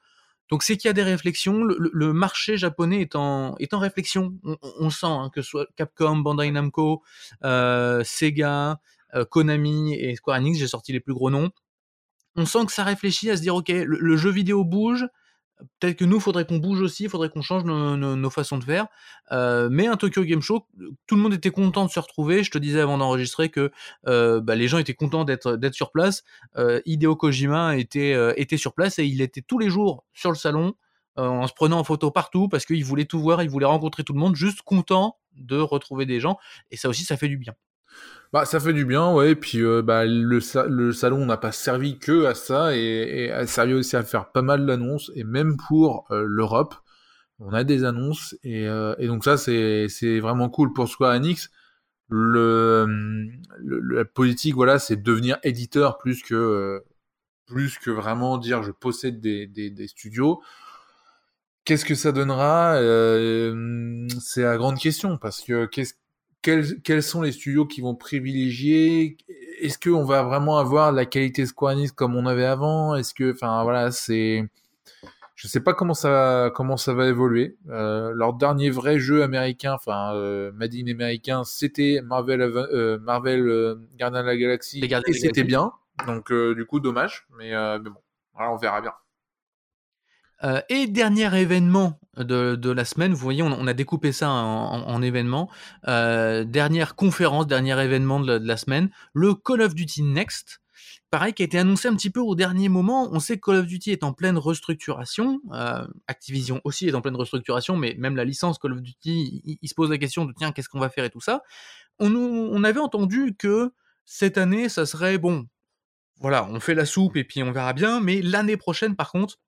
Donc c'est qu'il y a des réflexions. Le, marché japonais est en, est en réflexion. On, on sent hein, que ce soit Capcom, Bandai Namco, euh, Sega, euh, Konami et Square Enix, j'ai sorti les plus gros noms. On sent que ça réfléchit à se dire ok, le jeu vidéo bouge, peut-être que nous, faudrait qu'on bouge aussi, il faudrait qu'on change nos, façons de faire. Euh, mais un Tokyo Game Show, tout le monde était content de se retrouver. Je te disais avant d'enregistrer que euh, bah, les gens étaient contents d'être sur place. Euh, Hideo Kojima était était sur place et il était tous les jours sur le salon en se prenant en photo partout parce qu'il voulait tout voir, il voulait rencontrer tout le monde, juste content de retrouver des gens. Et ça aussi, ça fait du bien. Bah, ça fait du bien, ouais. Puis, euh, bah, le, le salon n'a pas servi que à ça, et, et, a servi aussi à faire pas mal d'annonces, et même pour euh, l'Europe, on a des annonces, et, euh, et donc ça, c'est vraiment cool pour Square Enix. Le, le la politique, voilà, c'est devenir éditeur plus que plus que vraiment dire je possède des, des, des studios. Qu'est-ce que ça donnera? C'est la grande question parce que qu'est-ce quels, sont les studios qui vont privilégier? Est-ce qu'on va vraiment avoir la qualité Square Enix comme on avait avant? Est-ce que, enfin voilà, c'est, je sais pas comment ça comment ça va évoluer. Euh, leur dernier vrai jeu américain, enfin euh, Made in américain, c'était Marvel euh, Marvel euh, Gardien de la Galaxie et c'était bien. Donc euh, du coup dommage, mais, mais bon, voilà, on verra bien. Euh, et dernier événement de, la semaine, vous voyez, on, a découpé ça en, événements. Euh, dernière conférence, dernier événement de la, semaine, le Call of Duty Next. Pareil, qui a été annoncé un petit peu au dernier moment. On sait que Call of Duty est en pleine restructuration. Euh, Activision aussi est en pleine restructuration, mais même la licence Call of Duty, il, se pose la question de tiens, qu'est-ce qu'on va faire et tout ça. On, on avait entendu que cette année, ça serait bon. Voilà, on fait la soupe et puis on verra bien. Mais l'année prochaine, par contre,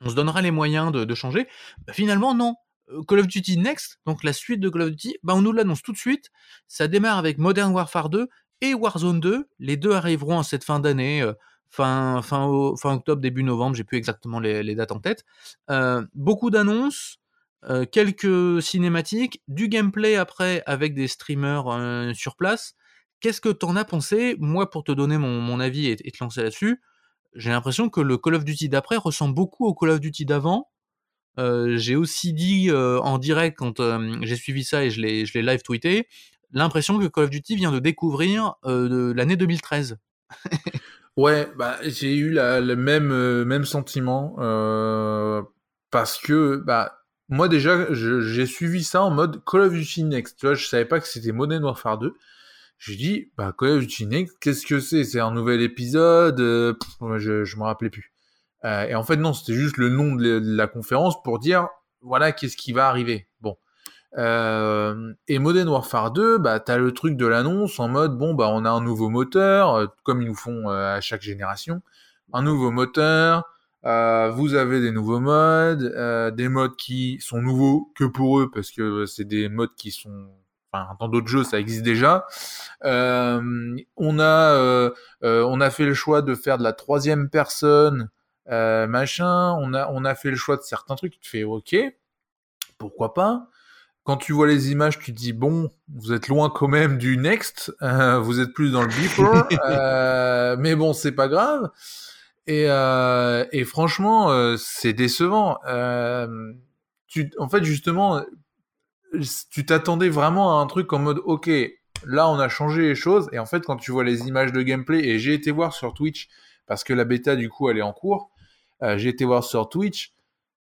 on se donnera les moyens de, changer. Bah, finalement, non. Euh, Call of Duty Next, donc la suite de Call of Duty, bah, on nous l'annonce tout de suite. Ça démarre avec Modern Warfare 2 et Warzone 2. Les deux arriveront en cette fin d'année, euh, fin, fin, octobre, début novembre, j'ai plus exactement les, dates en tête. Euh, beaucoup d'annonces, quelques cinématiques, du gameplay après avec des streamers sur place. Qu'est-ce que t'en as pensé? Moi, pour te donner mon, avis et, et te lancer là-dessus, j'ai l'impression que le Call of Duty d'après ressemble beaucoup au Call of Duty d'avant. Euh, j'ai aussi dit euh, en direct quand euh, j'ai suivi ça et je l'ai, je l'ai live tweeté, l'impression que Call of Duty vient de découvrir de l'année 2013. ouais, bah j'ai eu le même même sentiment parce que bah moi déjà j'ai suivi ça en mode Call of Duty Next. Tu vois, je savais pas que c'était Modern Warfare 2. J'ai dit, bah, Call of Duty qu'est-ce que c'est? C'est un nouvel épisode euh, Je, je me rappelais plus. Euh, et en fait, non, c'était juste le nom de la, conférence pour dire, voilà, qu'est-ce qui va arriver. Bon. Euh, et Modern Warfare 2, bah, t'as le truc de l'annonce en mode, bon, bah, on a un nouveau moteur, euh, comme ils nous font euh, à chaque génération. Un nouveau moteur, euh, vous avez des nouveaux modes, des modes qui sont nouveaux que pour eux, parce que c'est des modes qui sont enfin dans d'autres jeux ça existe déjà. Euh, on a euh, on a fait le choix de faire de la troisième personne euh, machin. On a, on a fait le choix de certains trucs. Tu te fais OK, pourquoi pas. Quand tu vois les images, tu te dis bon, vous êtes loin quand même du next. Euh, vous êtes plus dans le before, [LAUGHS] euh, mais bon, c'est pas grave. Et, euh, et franchement, euh, c'est décevant. tu, en fait, justement, tu t'attendais vraiment à un truc en mode OK, là on a changé les choses. Et en fait, quand tu vois les images de gameplay, et j'ai été voir sur Twitch parce que la bêta du coup elle est en cours, euh, j'ai été voir sur Twitch,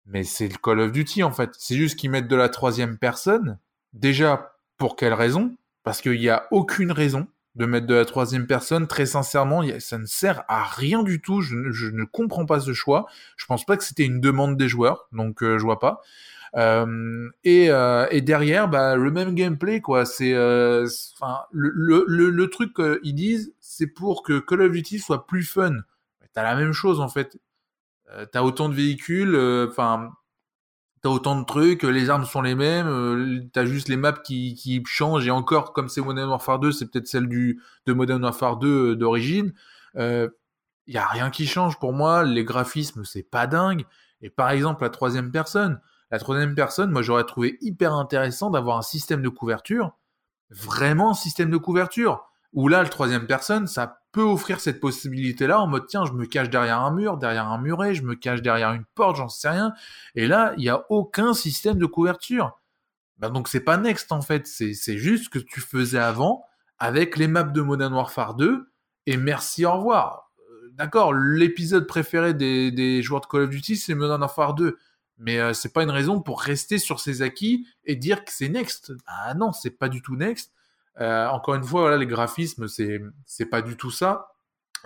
mais c'est le Call of Duty en fait. C'est juste qu'ils mettent de la troisième personne. Déjà, pour quelle raison? Parce qu'il n'y a aucune raison de mettre de la troisième personne. Très sincèrement, ça ne sert à rien du tout. Je, ne comprends pas ce choix. Je pense pas que c'était une demande des joueurs, donc euh, je vois pas. Euh, et, euh, et, derrière, bah, le même gameplay, quoi. C'est, euh, enfin, le, truc qu'ils disent, c'est pour que Call of Duty soit plus fun. T'as la même chose en fait. Euh, t'as autant de véhicules, euh, enfin, t'as autant de trucs, les armes sont les mêmes, euh, t'as juste les maps qui, changent, et encore, comme c'est Modern Warfare 2, c'est peut-être celle du, de Modern Warfare 2 d'origine. Il y a rien qui change pour moi, les graphismes, c'est pas dingue. Et par exemple, la troisième personne, la troisième personne, moi j'aurais trouvé hyper intéressant d'avoir un système de couverture, vraiment système de couverture, où là, le troisième personne, ça peut offrir cette possibilité-là en mode tiens, je me cache derrière un mur, derrière un muret, je me cache derrière une porte, j'en sais rien. Et là, il n'y a aucun système de couverture. Ben donc c'est pas Next en fait, c'est juste ce que tu faisais avant avec les maps de Modern Warfare 2 et merci au revoir. Euh, d'accord, l'épisode préféré des, des, joueurs de Call of Duty c'est Modern Warfare 2, mais euh, c'est pas une raison pour rester sur ses acquis et dire que c'est Next. Ah non, c'est pas du tout Next. Euh, encore une fois, voilà, les graphismes, c'est c'est pas du tout ça.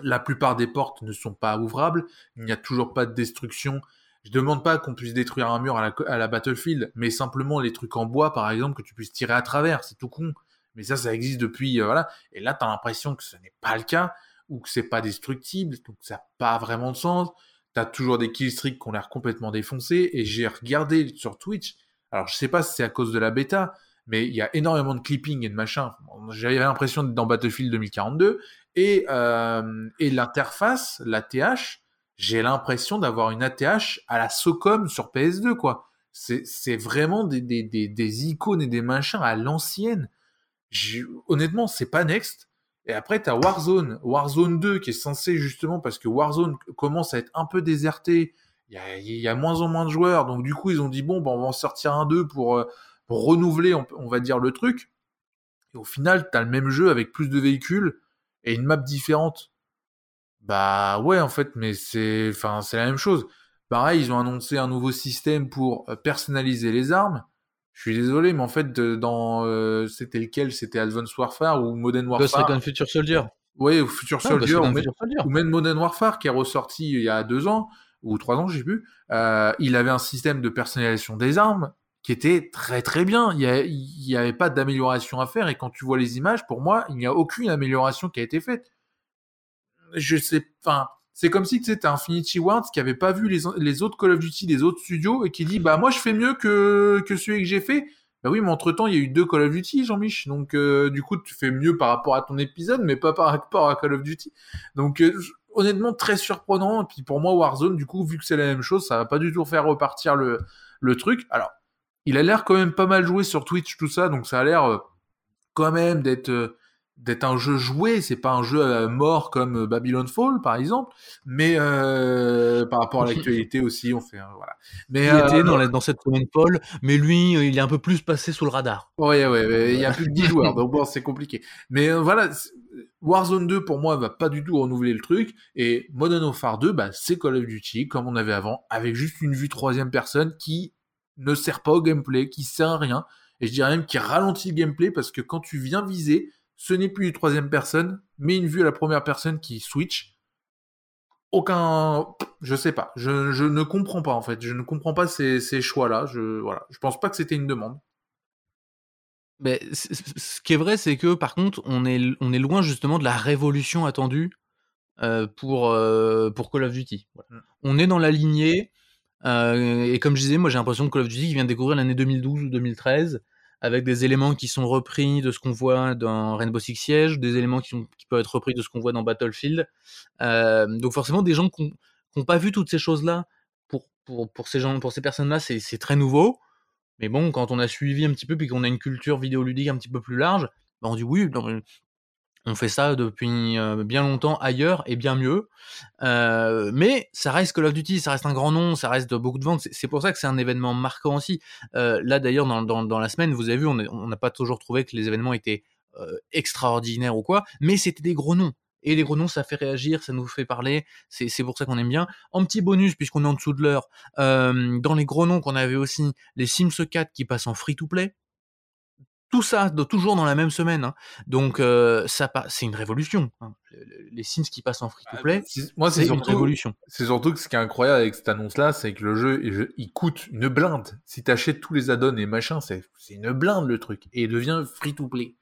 La plupart des portes ne sont pas ouvrables. Il n'y a toujours pas de destruction. Je demande pas qu'on puisse détruire un mur à la, Battlefield, mais simplement les trucs en bois, par exemple, que tu puisses tirer à travers. C'est tout con. Mais ça, ça existe depuis, euh, voilà. Et là, t'as l'impression que ce n'est pas le cas, ou que c'est pas destructible, donc ça n'a pas vraiment de sens. T'as toujours des killstreaks qui ont l'air complètement défoncés, et j'ai regardé sur Twitch. Alors, je sais pas si c'est à cause de la bêta, mais il y a énormément de clipping et de machin. J'avais l'impression d'être dans Battlefield 2042 et euh, et l'interface, la TH, j'ai l'impression d'avoir une ATH à la SOCOM sur PS2 quoi. C'est vraiment des icônes et des machins à l'ancienne. Honnêtement, c'est pas Next. Et après, t'as Warzone, Warzone 2 qui est censé justement parce que Warzone commence à être un peu déserté. Il y a, moins en moins de joueurs, donc du coup ils ont dit bon, ben, on va en sortir un 2 pour euh, renouveler, on, va dire, le truc. Et au final, t'as le même jeu avec plus de véhicules et une map différente. Bah ouais, en fait, mais c'est, enfin, la même chose. Pareil, ils ont annoncé un nouveau système pour euh, personnaliser les armes. Je suis désolé, mais en fait, dans euh, c'était lequel? C'était Advanced Warfare ou Modern Warfare? Ghost Future Soldier. Oui, ou Future Soldier, ou, même Modern Warfare qui est ressorti il y a deux ans ou trois ans, j'ai plus. Euh, il avait un système de personnalisation des armes qui était très très bien. Il n'y avait pas d'amélioration à faire et quand tu vois les images, pour moi, il n'y a aucune amélioration qui a été faite. Je sais, enfin, c'est comme si c'était Infinity Ward qui avait pas vu les, les, autres Call of Duty des autres studios et qui dit bah moi je fais mieux que que celui que j'ai fait. Bah oui, mais entre temps il y a eu deux Call of Duty, Jean-Mich. Donc euh, du coup tu fais mieux par rapport à ton épisode, mais pas par rapport à Call of Duty. Donc euh, honnêtement très surprenant. Et puis pour moi Warzone, du coup vu que c'est la même chose, ça va pas du tout faire repartir le le truc. Alors il a l'air quand même pas mal joué sur Twitch, tout ça, donc ça a l'air euh, quand même d'être d'être un jeu joué, c'est pas un jeu euh, mort comme Babylon Fall par exemple, mais par rapport à [LAUGHS] l'actualité aussi, on fait voilà. Mais il était dans, dans, cette semaine Fall, mais lui, il est un peu plus passé sous le radar. Ouais, ouais, il y a plus de 10 [LAUGHS] joueurs, donc bon, c'est compliqué. Mais voilà, Warzone 2 pour moi va pas du tout renouveler le truc, et Modern Warfare 2, bah c'est Call of Duty comme on avait avant, avec juste une vue troisième personne qui ne sert pas au gameplay, qui sert à rien, et je dirais même qui ralentit le gameplay parce que quand tu viens viser, ce n'est plus une troisième personne, mais une vue à la première personne qui switch. Aucun, je sais pas, je, ne comprends pas en fait, je ne comprends pas ces, choix-là. Je voilà, je pense pas que c'était une demande. Mais ce qui est vrai, c'est que par contre, on est, on est loin justement de la révolution attendue euh, pour, euh, pour Call of Duty. Mm. On est dans la lignée, euh, et comme je disais, moi j'ai l'impression que Call of Duty vient de découvrir l'année 2012 ou 2013, avec des éléments qui sont repris de ce qu'on voit dans Rainbow Six Siege, des éléments qui, peuvent être repris de ce qu'on voit dans Battlefield. donc forcément, des gens qui n'ont pas vu toutes ces choses-là, pour, ces gens, pour ces personnes-là, c'est très nouveau. Mais bon, quand on a suivi un petit peu, puis qu'on a une culture vidéoludique un petit peu plus large, bah, on dit oui, on fait ça depuis euh, bien longtemps ailleurs et bien mieux. Euh, mais ça reste Call of Duty, ça reste un grand nom, ça reste beaucoup de ventes. C'est pour ça que c'est un événement marquant aussi. Euh, là d'ailleurs, dans, la semaine, vous avez vu, on n'a pas toujours trouvé que les événements étaient extraordinaires ou quoi, mais c'était des gros noms. Et les gros noms, ça fait réagir, ça nous fait parler. C'est pour ça qu'on aime bien. En petit bonus, puisqu'on est en dessous de l'heure, dans les gros noms qu'on avait aussi, les Sims 4 qui passent en free-to-play tout ça toujours dans la même semaine. Hein. Donc euh, ça c'est une révolution. Hein. Les Sims qui passent en free to play, ah, moi c'est une révolution. C'est surtout que ce qui est incroyable avec cette annonce là, c'est que le jeu il coûte une blinde. Si t'achètes tous les add-ons et machin, c'est une blinde le truc et il devient free to play.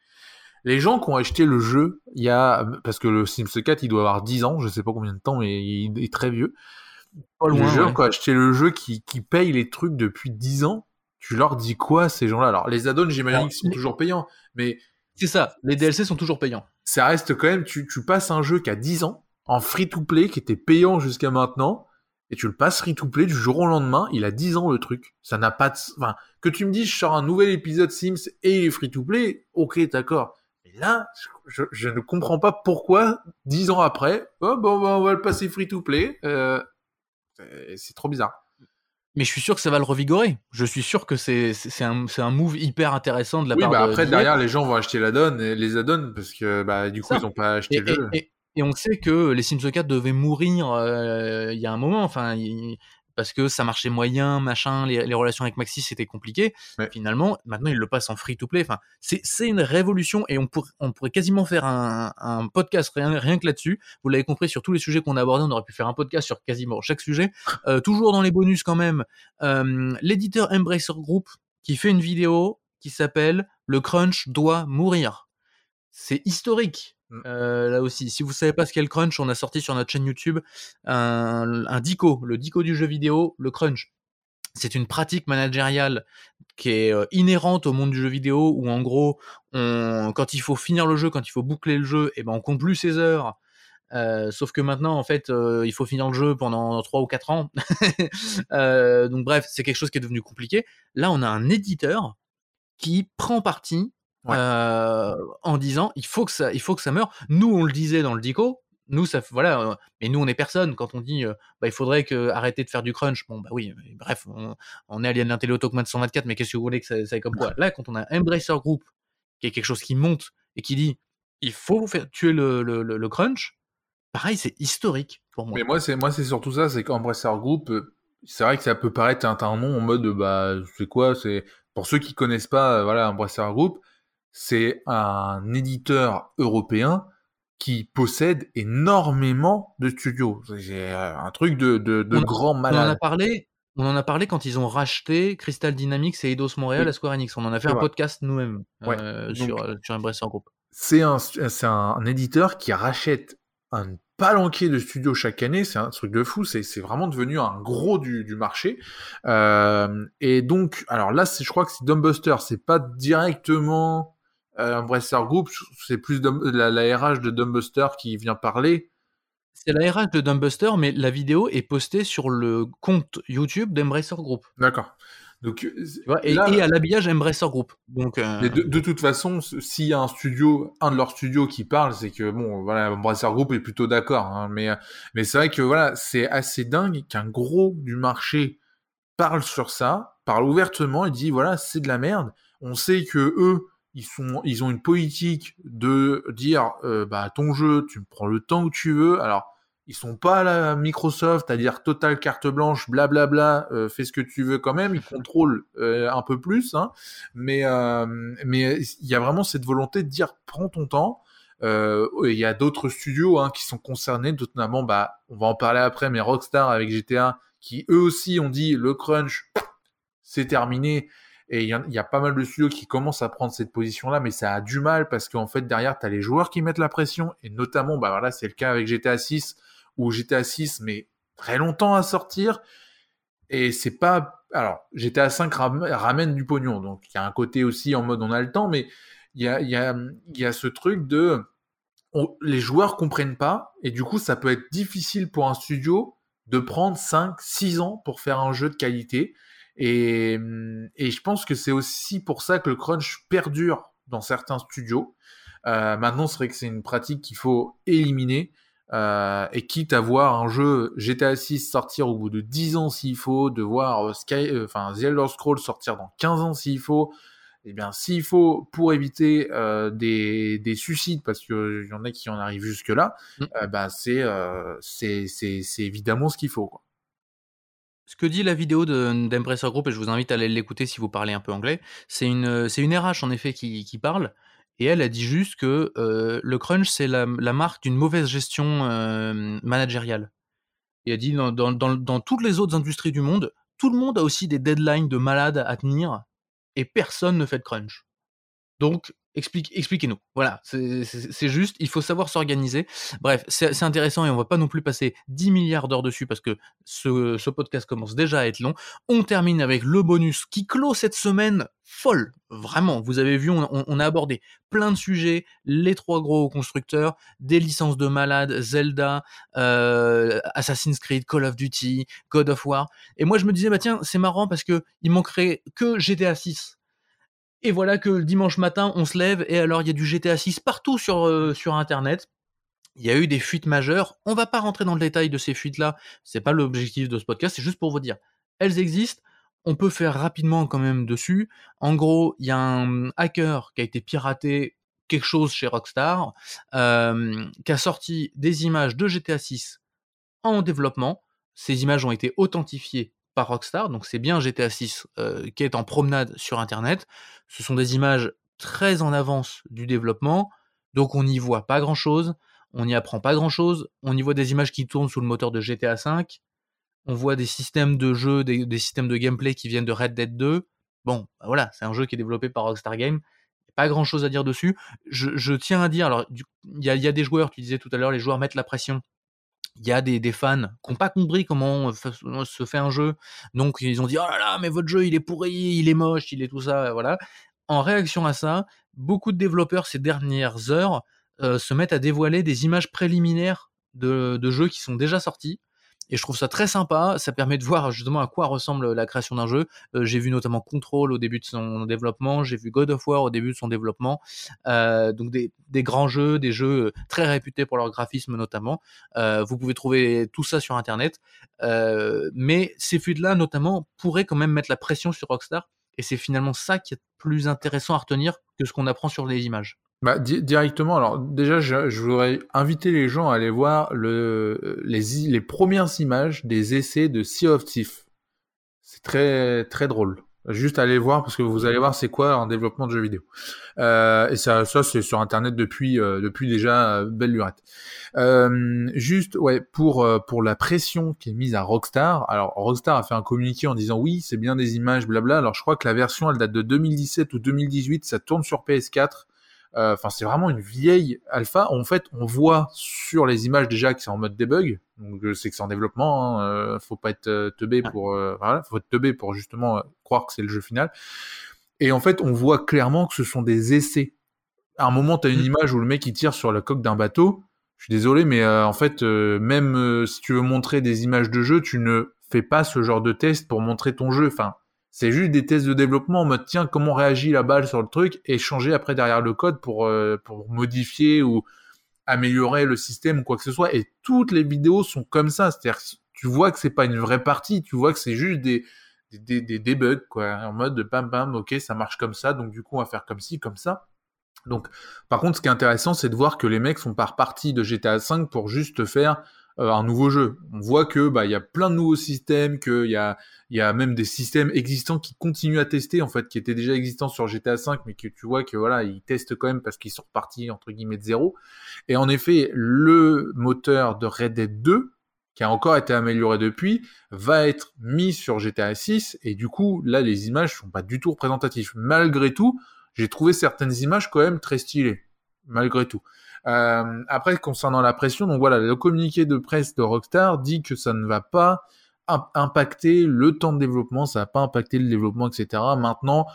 Les gens qui ont acheté le jeu, il y a parce que le Sims 4 il doit avoir 10 ans, je sais pas combien de temps, mais il est très vieux. les gens qui ont acheté le jeu qui, qui payent les trucs depuis 10 ans, tu leur dis quoi ces gens-là? Alors les add-ons, j'imagine qu'ils sont toujours payants, mais c'est ça, les DLC sont toujours payants. Ça reste quand même, tu, tu passes un jeu qui a 10 ans en free-to-play qui était payant jusqu'à maintenant et tu le passes free-to-play du jour au lendemain, il a 10 ans le truc. Ça n'a pas de enfin que tu me dis je sors un nouvel épisode Sims et il est free-to-play, OK, d'accord. Mais là, je, je, ne comprends pas pourquoi 10 ans après, oh bon, on va le passer free-to-play. Euh, c'est trop bizarre mais je suis sûr que ça va le revigorer. Je suis sûr que c'est un, un move hyper intéressant de la oui, part bah après, derrière, les gens vont acheter la donne, les add-ons, parce que bah, du coup, ils n'ont pas acheté le jeu. Et, on sait que les Sims 4 devaient mourir euh, il y a un moment. Enfin, parce que ça marchait moyen, machin, les, relations avec Maxis c'était compliqué. Finalement, maintenant il le passe en free to play. Enfin, c'est une révolution et on, on pourrait quasiment faire un, podcast rien, rien que là-dessus. Vous l'avez compris sur tous les sujets qu'on a abordés, on aurait pu faire un podcast sur quasiment chaque sujet. Euh, toujours dans les bonus quand même, euh, l'éditeur Embracer Group qui fait une vidéo qui s'appelle Le crunch doit mourir. C'est historique. Mmh. Euh, là aussi, si vous savez pas ce qu'est le crunch, on a sorti sur notre chaîne YouTube un, un dico, le dico du jeu vidéo, le crunch. C'est une pratique managériale qui est euh, inhérente au monde du jeu vidéo où en gros, on, quand il faut finir le jeu, quand il faut boucler le jeu, et eh ben on compte plus ses heures. Euh, sauf que maintenant, en fait, euh, il faut finir le jeu pendant 3 ou 4 ans. [LAUGHS] euh, donc bref, c'est quelque chose qui est devenu compliqué. Là, on a un éditeur qui prend parti euh, en disant il faut que ça, il faut que ça meure. Nous, on le disait dans le dico. Nous, ça, voilà, euh, mais nous, on est personne. Quand on dit, euh, bah, il faudrait que arrêter de faire du crunch. Bon, bah oui. Bref, on, est Alien l'Intello Talkman 124, mais qu'est-ce que vous voulez que ça, ça comme quoi? Là, quand on a Embracer Group, qui est quelque chose qui monte et qui dit, il faut faire tuer le, le, le, crunch. Pareil, c'est historique pour moi. Mais moi, c'est moi, c'est surtout ça, c'est qu'Embracer Group, c'est vrai que ça peut paraître un, un nom en mode, bah, c'est quoi? C'est pour ceux qui connaissent pas, voilà, Embracer Group c'est un éditeur européen qui possède énormément de studios. C'est euh, un truc de, de, de grand malade. On en a parlé. On en a parlé quand ils ont racheté Crystal Dynamics et Eidos Montréal à Square Enix. On en a fait un podcast nous-mêmes euh, sur, euh, sur Embracer Group. C'est un, un, éditeur qui rachète un palanquet de studios chaque année, c'est un truc de fou, c'est, vraiment devenu un gros du, du marché. Euh, et donc, alors là, je crois que c'est Dumbbuster, c'est pas directement euh, Embracer Group, c'est plus la, la, RH de Dumbbuster qui vient parler. C'est la RH de Dumbbuster, mais la vidéo est postée sur le compte YouTube d'Embracer Group. D'accord. Donc, et, à l'habillage Embracer Group. Donc, euh, de, toute façon, s'il y a un studio, un de leurs studios qui parle, c'est que bon, voilà, Embracer Group est plutôt d'accord. Hein, mais mais c'est vrai que voilà, c'est assez dingue qu'un gros du marché parle sur ça, parle ouvertement et dit voilà, c'est de la merde. On sait que eux, ils ont une politique de dire, euh, bah ton jeu, tu me prends le temps que tu veux. Alors, ils sont pas à la Microsoft à dire total carte blanche, blablabla, euh, fais ce que tu veux quand même. Ils contrôlent euh, un peu plus, hein, mais mais il y a vraiment cette volonté de dire prends ton temps. Il y a d'autres studios hein, qui sont concernés, notamment, bah, on va en parler après, mais Rockstar avec GTA, qui eux aussi ont dit le crunch, c'est terminé. Et il y, a pas mal de studios qui commencent à prendre cette position-là, mais ça a du mal parce qu'en fait derrière tu as les joueurs qui mettent la pression. Et notamment, bah voilà, c'est le cas avec GTA 6 où GTA 6 met très longtemps à sortir. Et c'est pas alors GTA 5 ramène du pognon. Donc il y a un côté aussi en mode on a le temps mais il y a, y, a, y a ce truc de les joueurs comprennent pas. Et du coup ça peut être difficile pour un studio de prendre 5 6 ans pour faire un jeu de qualité et, et je pense que c'est aussi pour ça que le crunch perdure dans certains studios euh, maintenant c'est vrai que c'est une pratique qu'il faut éliminer euh, et quitte à voir un jeu GTA 6 sortir au bout de 10 ans s'il faut, de voir euh, Sky, euh, enfin The Elder Scrolls sortir dans 15 ans s'il faut, eh bien s'il faut pour éviter des, des suicides parce qu'il y en a qui en arrivent jusque là, mm. bah c'est c'est évidemment ce qu'il faut. Quoi. Ce que dit la vidéo d'Impressor Group, et je vous invite à aller l'écouter si vous parlez un peu anglais, c'est une, une RH en effet qui, parle, et elle a dit juste que euh, le crunch, c'est la, marque d'une mauvaise gestion euh, managériale. Et elle dit dans, dans, dans, toutes les autres industries du monde, tout le monde a aussi des deadlines de malades à tenir et personne ne fait de crunch. Donc, expliquez-nous. Voilà, c'est juste, il faut savoir s'organiser. Bref, c'est intéressant et on va pas non plus passer 10 milliards d'heures dessus parce que ce, podcast commence déjà à être long. On termine avec le bonus qui clôt cette semaine folle. Vraiment, vous avez vu, on, a abordé plein de sujets, les trois gros constructeurs, des licences de malades, Zelda, euh, Assassin's Creed, Call of Duty, God of War. Et moi, je me disais, bah tiens, c'est marrant parce que il manquerait que GTA 6 et voilà que le dimanche matin, on se lève et alors il y a du GTA 6 partout sur, euh, sur Internet. Il y a eu des fuites majeures. On va pas rentrer dans le détail de ces fuites-là. C'est pas l'objectif de ce podcast. C'est juste pour vous dire, elles existent. On peut faire rapidement quand même dessus. En gros, il y a un hacker qui a été piraté quelque chose chez Rockstar, euh, qui a sorti des images de GTA 6 en développement. Ces images ont été authentifiées Rockstar, donc c'est bien GTA 6 euh, qui est en promenade sur Internet. Ce sont des images très en avance du développement, donc on n'y voit pas grand-chose, on n'y apprend pas grand-chose, on y voit des images qui tournent sous le moteur de GTA 5, on voit des systèmes de jeu, des, systèmes de gameplay qui viennent de Red Dead 2. Bon, bah voilà, c'est un jeu qui est développé par Rockstar Games. Pas grand chose à dire dessus. Je, tiens à dire, alors, il y, a des joueurs, tu disais tout à l'heure, les joueurs mettent la pression il y a des, des fans qui n'ont pas compris comment se fait un jeu. Donc ils ont dit oh là là, mais votre jeu il est pourri, il est moche, il est tout ça, voilà. En réaction à ça, beaucoup de développeurs ces dernières heures euh, se mettent à dévoiler des images préliminaires de, de jeux qui sont déjà sortis et je trouve ça très sympa. Ça permet de voir justement à quoi ressemble la création d'un jeu. Euh, j'ai vu notamment Control au début de son développement, j'ai vu God of War au début de son développement. Euh, donc des, grands jeux, des jeux très réputés pour leur graphisme notamment. Euh, vous pouvez trouver tout ça sur Internet. Euh, mais ces fuites-là notamment pourraient quand même mettre la pression sur Rockstar. Et c'est finalement ça qui est plus intéressant à retenir que ce qu'on apprend sur les images. Bah, directement, alors déjà, je, voudrais inviter les gens à aller voir le, les, les premières images des essais de Sea of Thief. C'est très très drôle. Juste aller voir parce que vous allez voir c'est quoi un développement de jeux vidéo. Euh, et ça, ça c'est sur internet depuis euh, depuis déjà euh, belle lurette. Euh, juste ouais pour pour la pression qui est mise à Rockstar. Alors Rockstar a fait un communiqué en disant oui c'est bien des images blabla. Alors je crois que la version elle date de 2017 ou 2018. Ça tourne sur PS4. Euh, enfin, c'est vraiment une vieille alpha. En fait, on voit sur les images déjà que c'est en mode debug. Donc, je sais que c'est en développement. Hein, euh, faut pas être euh, teubé pour, voilà, faut être teubé pour justement croire que c'est le jeu final. Et en fait, on voit clairement que ce sont des essais. À un moment, tu as une mm. image où le mec il tire sur la coque d'un bateau. Je suis désolé, mais en fait, même si tu veux montrer des images de jeu, tu ne fais pas ce genre de test pour montrer ton jeu. Enfin, c'est juste des tests de développement en mode tiens comment réagit la balle sur le truc et changer après derrière le code pour euh, modifier ou améliorer le système ou quoi que ce soit. Et toutes les vidéos sont comme ça, c'est-à-dire tu vois que c'est pas une vraie partie, tu vois que c'est juste des des, quoi, en mode de bam bam, ok ça marche comme ça, donc du coup on va faire comme ci comme ça. Donc par contre ce qui est intéressant c'est de voir que les mecs sont pas repartis de GTA 5 pour juste faire un nouveau jeu. On voit que bah il y a plein de nouveaux systèmes, qu'il y a il y a même des systèmes existants qui continuent à tester en fait, qui étaient déjà existants sur GTA V, mais que tu vois que voilà ils testent quand même parce qu'ils sont repartis entre guillemets de zéro. Et en effet, le moteur de Red Dead 2 qui a encore été amélioré depuis, va être mis sur GTA 6 et du coup là les images sont pas du tout représentatives. Malgré tout, j'ai trouvé certaines images quand même très stylées, malgré tout. Euh, après concernant la pression, donc voilà, le communiqué de presse de Rockstar dit que ça ne va pas impacter le temps de développement, ça va pas impacter le développement, etc. Maintenant,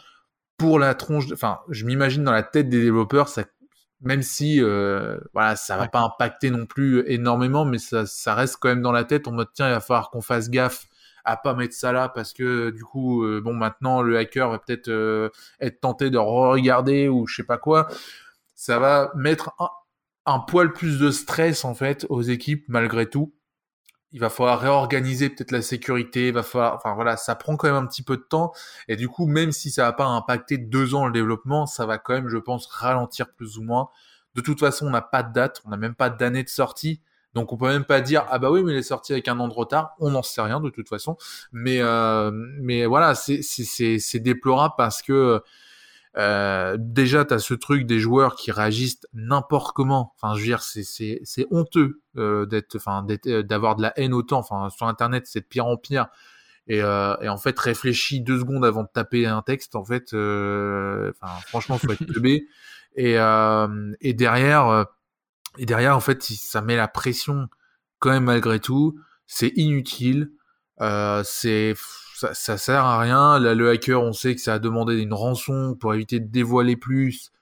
pour la tronche, enfin, je m'imagine dans la tête des développeurs, ça même si euh, voilà ça va pas impacter non plus énormément mais ça, ça reste quand même dans la tête on mode tiens il va falloir qu'on fasse gaffe à pas mettre ça là parce que du coup euh, bon maintenant le hacker va peut-être euh, être tenté de regarder ou je sais pas quoi ça va mettre un, un poil plus de stress en fait aux équipes malgré tout il va falloir réorganiser peut-être la sécurité, il va falloir, enfin voilà, ça prend quand même un petit peu de temps. Et du coup, même si ça va pas impacter deux ans le développement, ça va quand même, je pense, ralentir plus ou moins. De toute façon, on n'a pas de date, on n'a même pas d'année de sortie. Donc on peut même pas dire ah bah oui mais il est sorti avec un an de retard, on n'en sait rien de toute façon. Mais euh, mais voilà c'est c'est c'est déplorable parce que euh, déjà, tu as ce truc des joueurs qui réagissent n'importe comment. Enfin, je veux dire, c'est honteux euh, d'être, enfin, euh, d'avoir de la haine autant. Enfin, sur Internet, c'est de pire en pire. Et, euh, et en fait, réfléchis deux secondes avant de taper un texte. En fait, enfin, franchement, faut être teubé. [LAUGHS] Et et derrière, et derrière, en fait, ça met la pression quand même malgré tout. C'est inutile. c'est ça, ça sert à rien. Là, le hacker, on sait que ça a demandé une rançon pour éviter de dévoiler plus.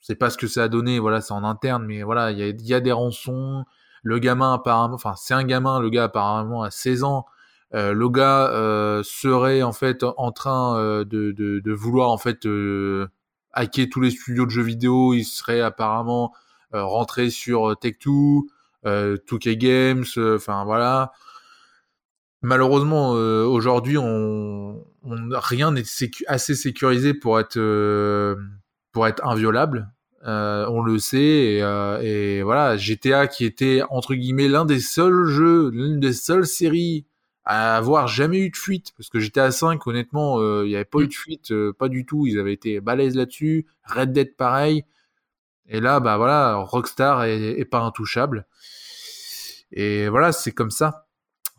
C'est pas ce que ça a donné, voilà, c'est en interne, mais voilà, il y a, y a, des rançons. Le gamin apparemment, enfin c'est un gamin, le gars apparemment a 16 ans. Euh, le gars euh, serait en fait en train euh, de, de, de, vouloir en fait euh, hacker tous les studios de jeux vidéo. Il serait apparemment euh, rentré sur Tech2, 2K Games, enfin voilà malheureusement, euh, aujourd'hui, on, on, rien n'est assez sécurisé pour être, euh, pour être inviolable. Euh, on le sait et, et, voilà GTA qui était entre guillemets l'un des seuls jeux, l'une des seules séries à avoir jamais eu de fuite parce que GTA 5 honnêtement il n'y avait pas eu de fuite pas du tout. Ils avaient été balèzes là-dessus. Red Dead pareil. Et là bah voilà Rockstar est, est pas intouchable. Et voilà c'est comme ça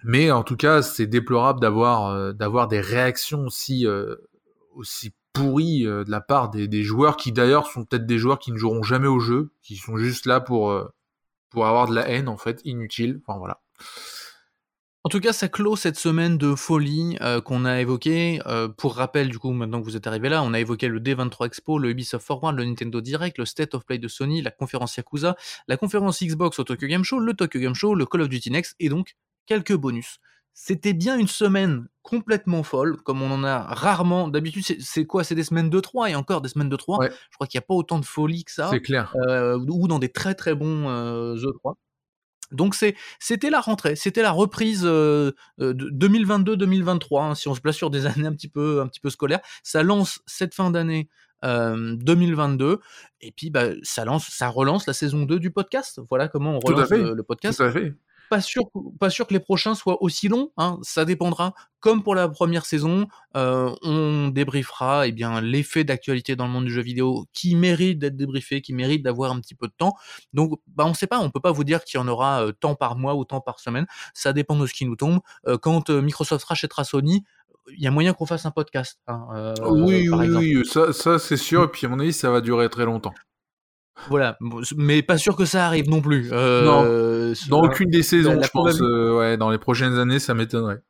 mais en tout cas, c'est déplorable d'avoir euh, d'avoir des réactions aussi euh, aussi pourries euh, de la part des, joueurs qui d'ailleurs sont peut-être des joueurs qui ne joueront jamais au jeu, qui sont juste là pour pour avoir de la haine en fait inutile. Voilà. En tout cas, ça clôt cette semaine de folie qu'on a évoqué. Euh, pour rappel, du coup, maintenant que vous êtes arrivé là, on a évoqué le D23 Expo, le Ubisoft Forward, le Nintendo Direct, le State of Play de Sony, la conférence Yakuza, la conférence Xbox au Tokyo Game Show, le Tokyo Game Show, le Call of Duty Next et donc quelques bonus. C'était bien une semaine complètement folle, comme on en a rarement. D'habitude, c'est quoi? C'est des semaines de 3 et encore des semaines de 3. Je crois qu'il n'y a pas autant de folie que ça. C'est clair. Euh, ou dans des très très bons euh, E3. Donc c'est c'était la rentrée, c'était la reprise euh, de 2022-2023. Hein, si on se place sur des [LAUGHS] années un petit peu un petit peu scolaires, ça lance cette fin d'année euh, 2022 et puis bah, ça lance ça relance la saison 2 du podcast. Voilà comment on relance le, le, podcast. Tout à fait pas sûr, pas sûr que les prochains soient aussi longs. Hein, ça dépendra. Comme pour la première saison, euh, on débriefera eh bien l'effet d'actualité dans le monde du jeu vidéo qui mérite d'être débriefé, qui mérite d'avoir un petit peu de temps. Donc, bah on sait pas, on peut pas vous dire qu'il y en aura euh, tant par mois ou tant par semaine. Ça dépend de ce qui nous tombe. Euh, quand Microsoft rachètera Sony, il y a moyen qu'on fasse un podcast. Hein, euh, oui, oui, oui, ça, ça c'est sûr. Et puis à mon avis, ça va durer très longtemps. Voilà, mais pas sûr que ça arrive non plus. Euh, non, dans aucune des saisons, je pense. Euh, ouais, dans les prochaines années, ça m'étonnerait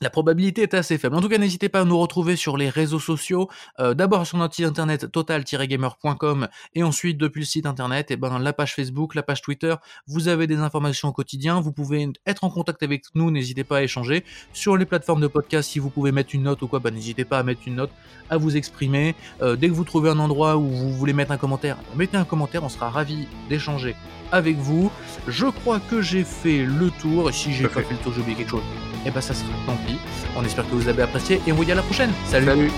la probabilité est assez faible. En tout cas, n'hésitez pas à nous retrouver sur les réseaux sociaux. Euh, D'abord sur notre site internet total-gamer.com et ensuite depuis le site internet, et eh ben la page Facebook, la page Twitter. Vous avez des informations au quotidien. Vous pouvez être en contact avec nous. N'hésitez pas à échanger sur les plateformes de podcast. Si vous pouvez mettre une note ou quoi, bah, n'hésitez pas à mettre une note, à vous exprimer. Euh, dès que vous trouvez un endroit où vous voulez mettre un commentaire, mettez un commentaire. On sera ravi d'échanger avec vous. Je crois que j'ai fait le tour. Si j'ai pas fait le tour, j'ai oublié quelque chose et eh ben, ça sera tant pis. On espère que vous avez apprécié et on vous dit à la prochaine. Salut. Salut.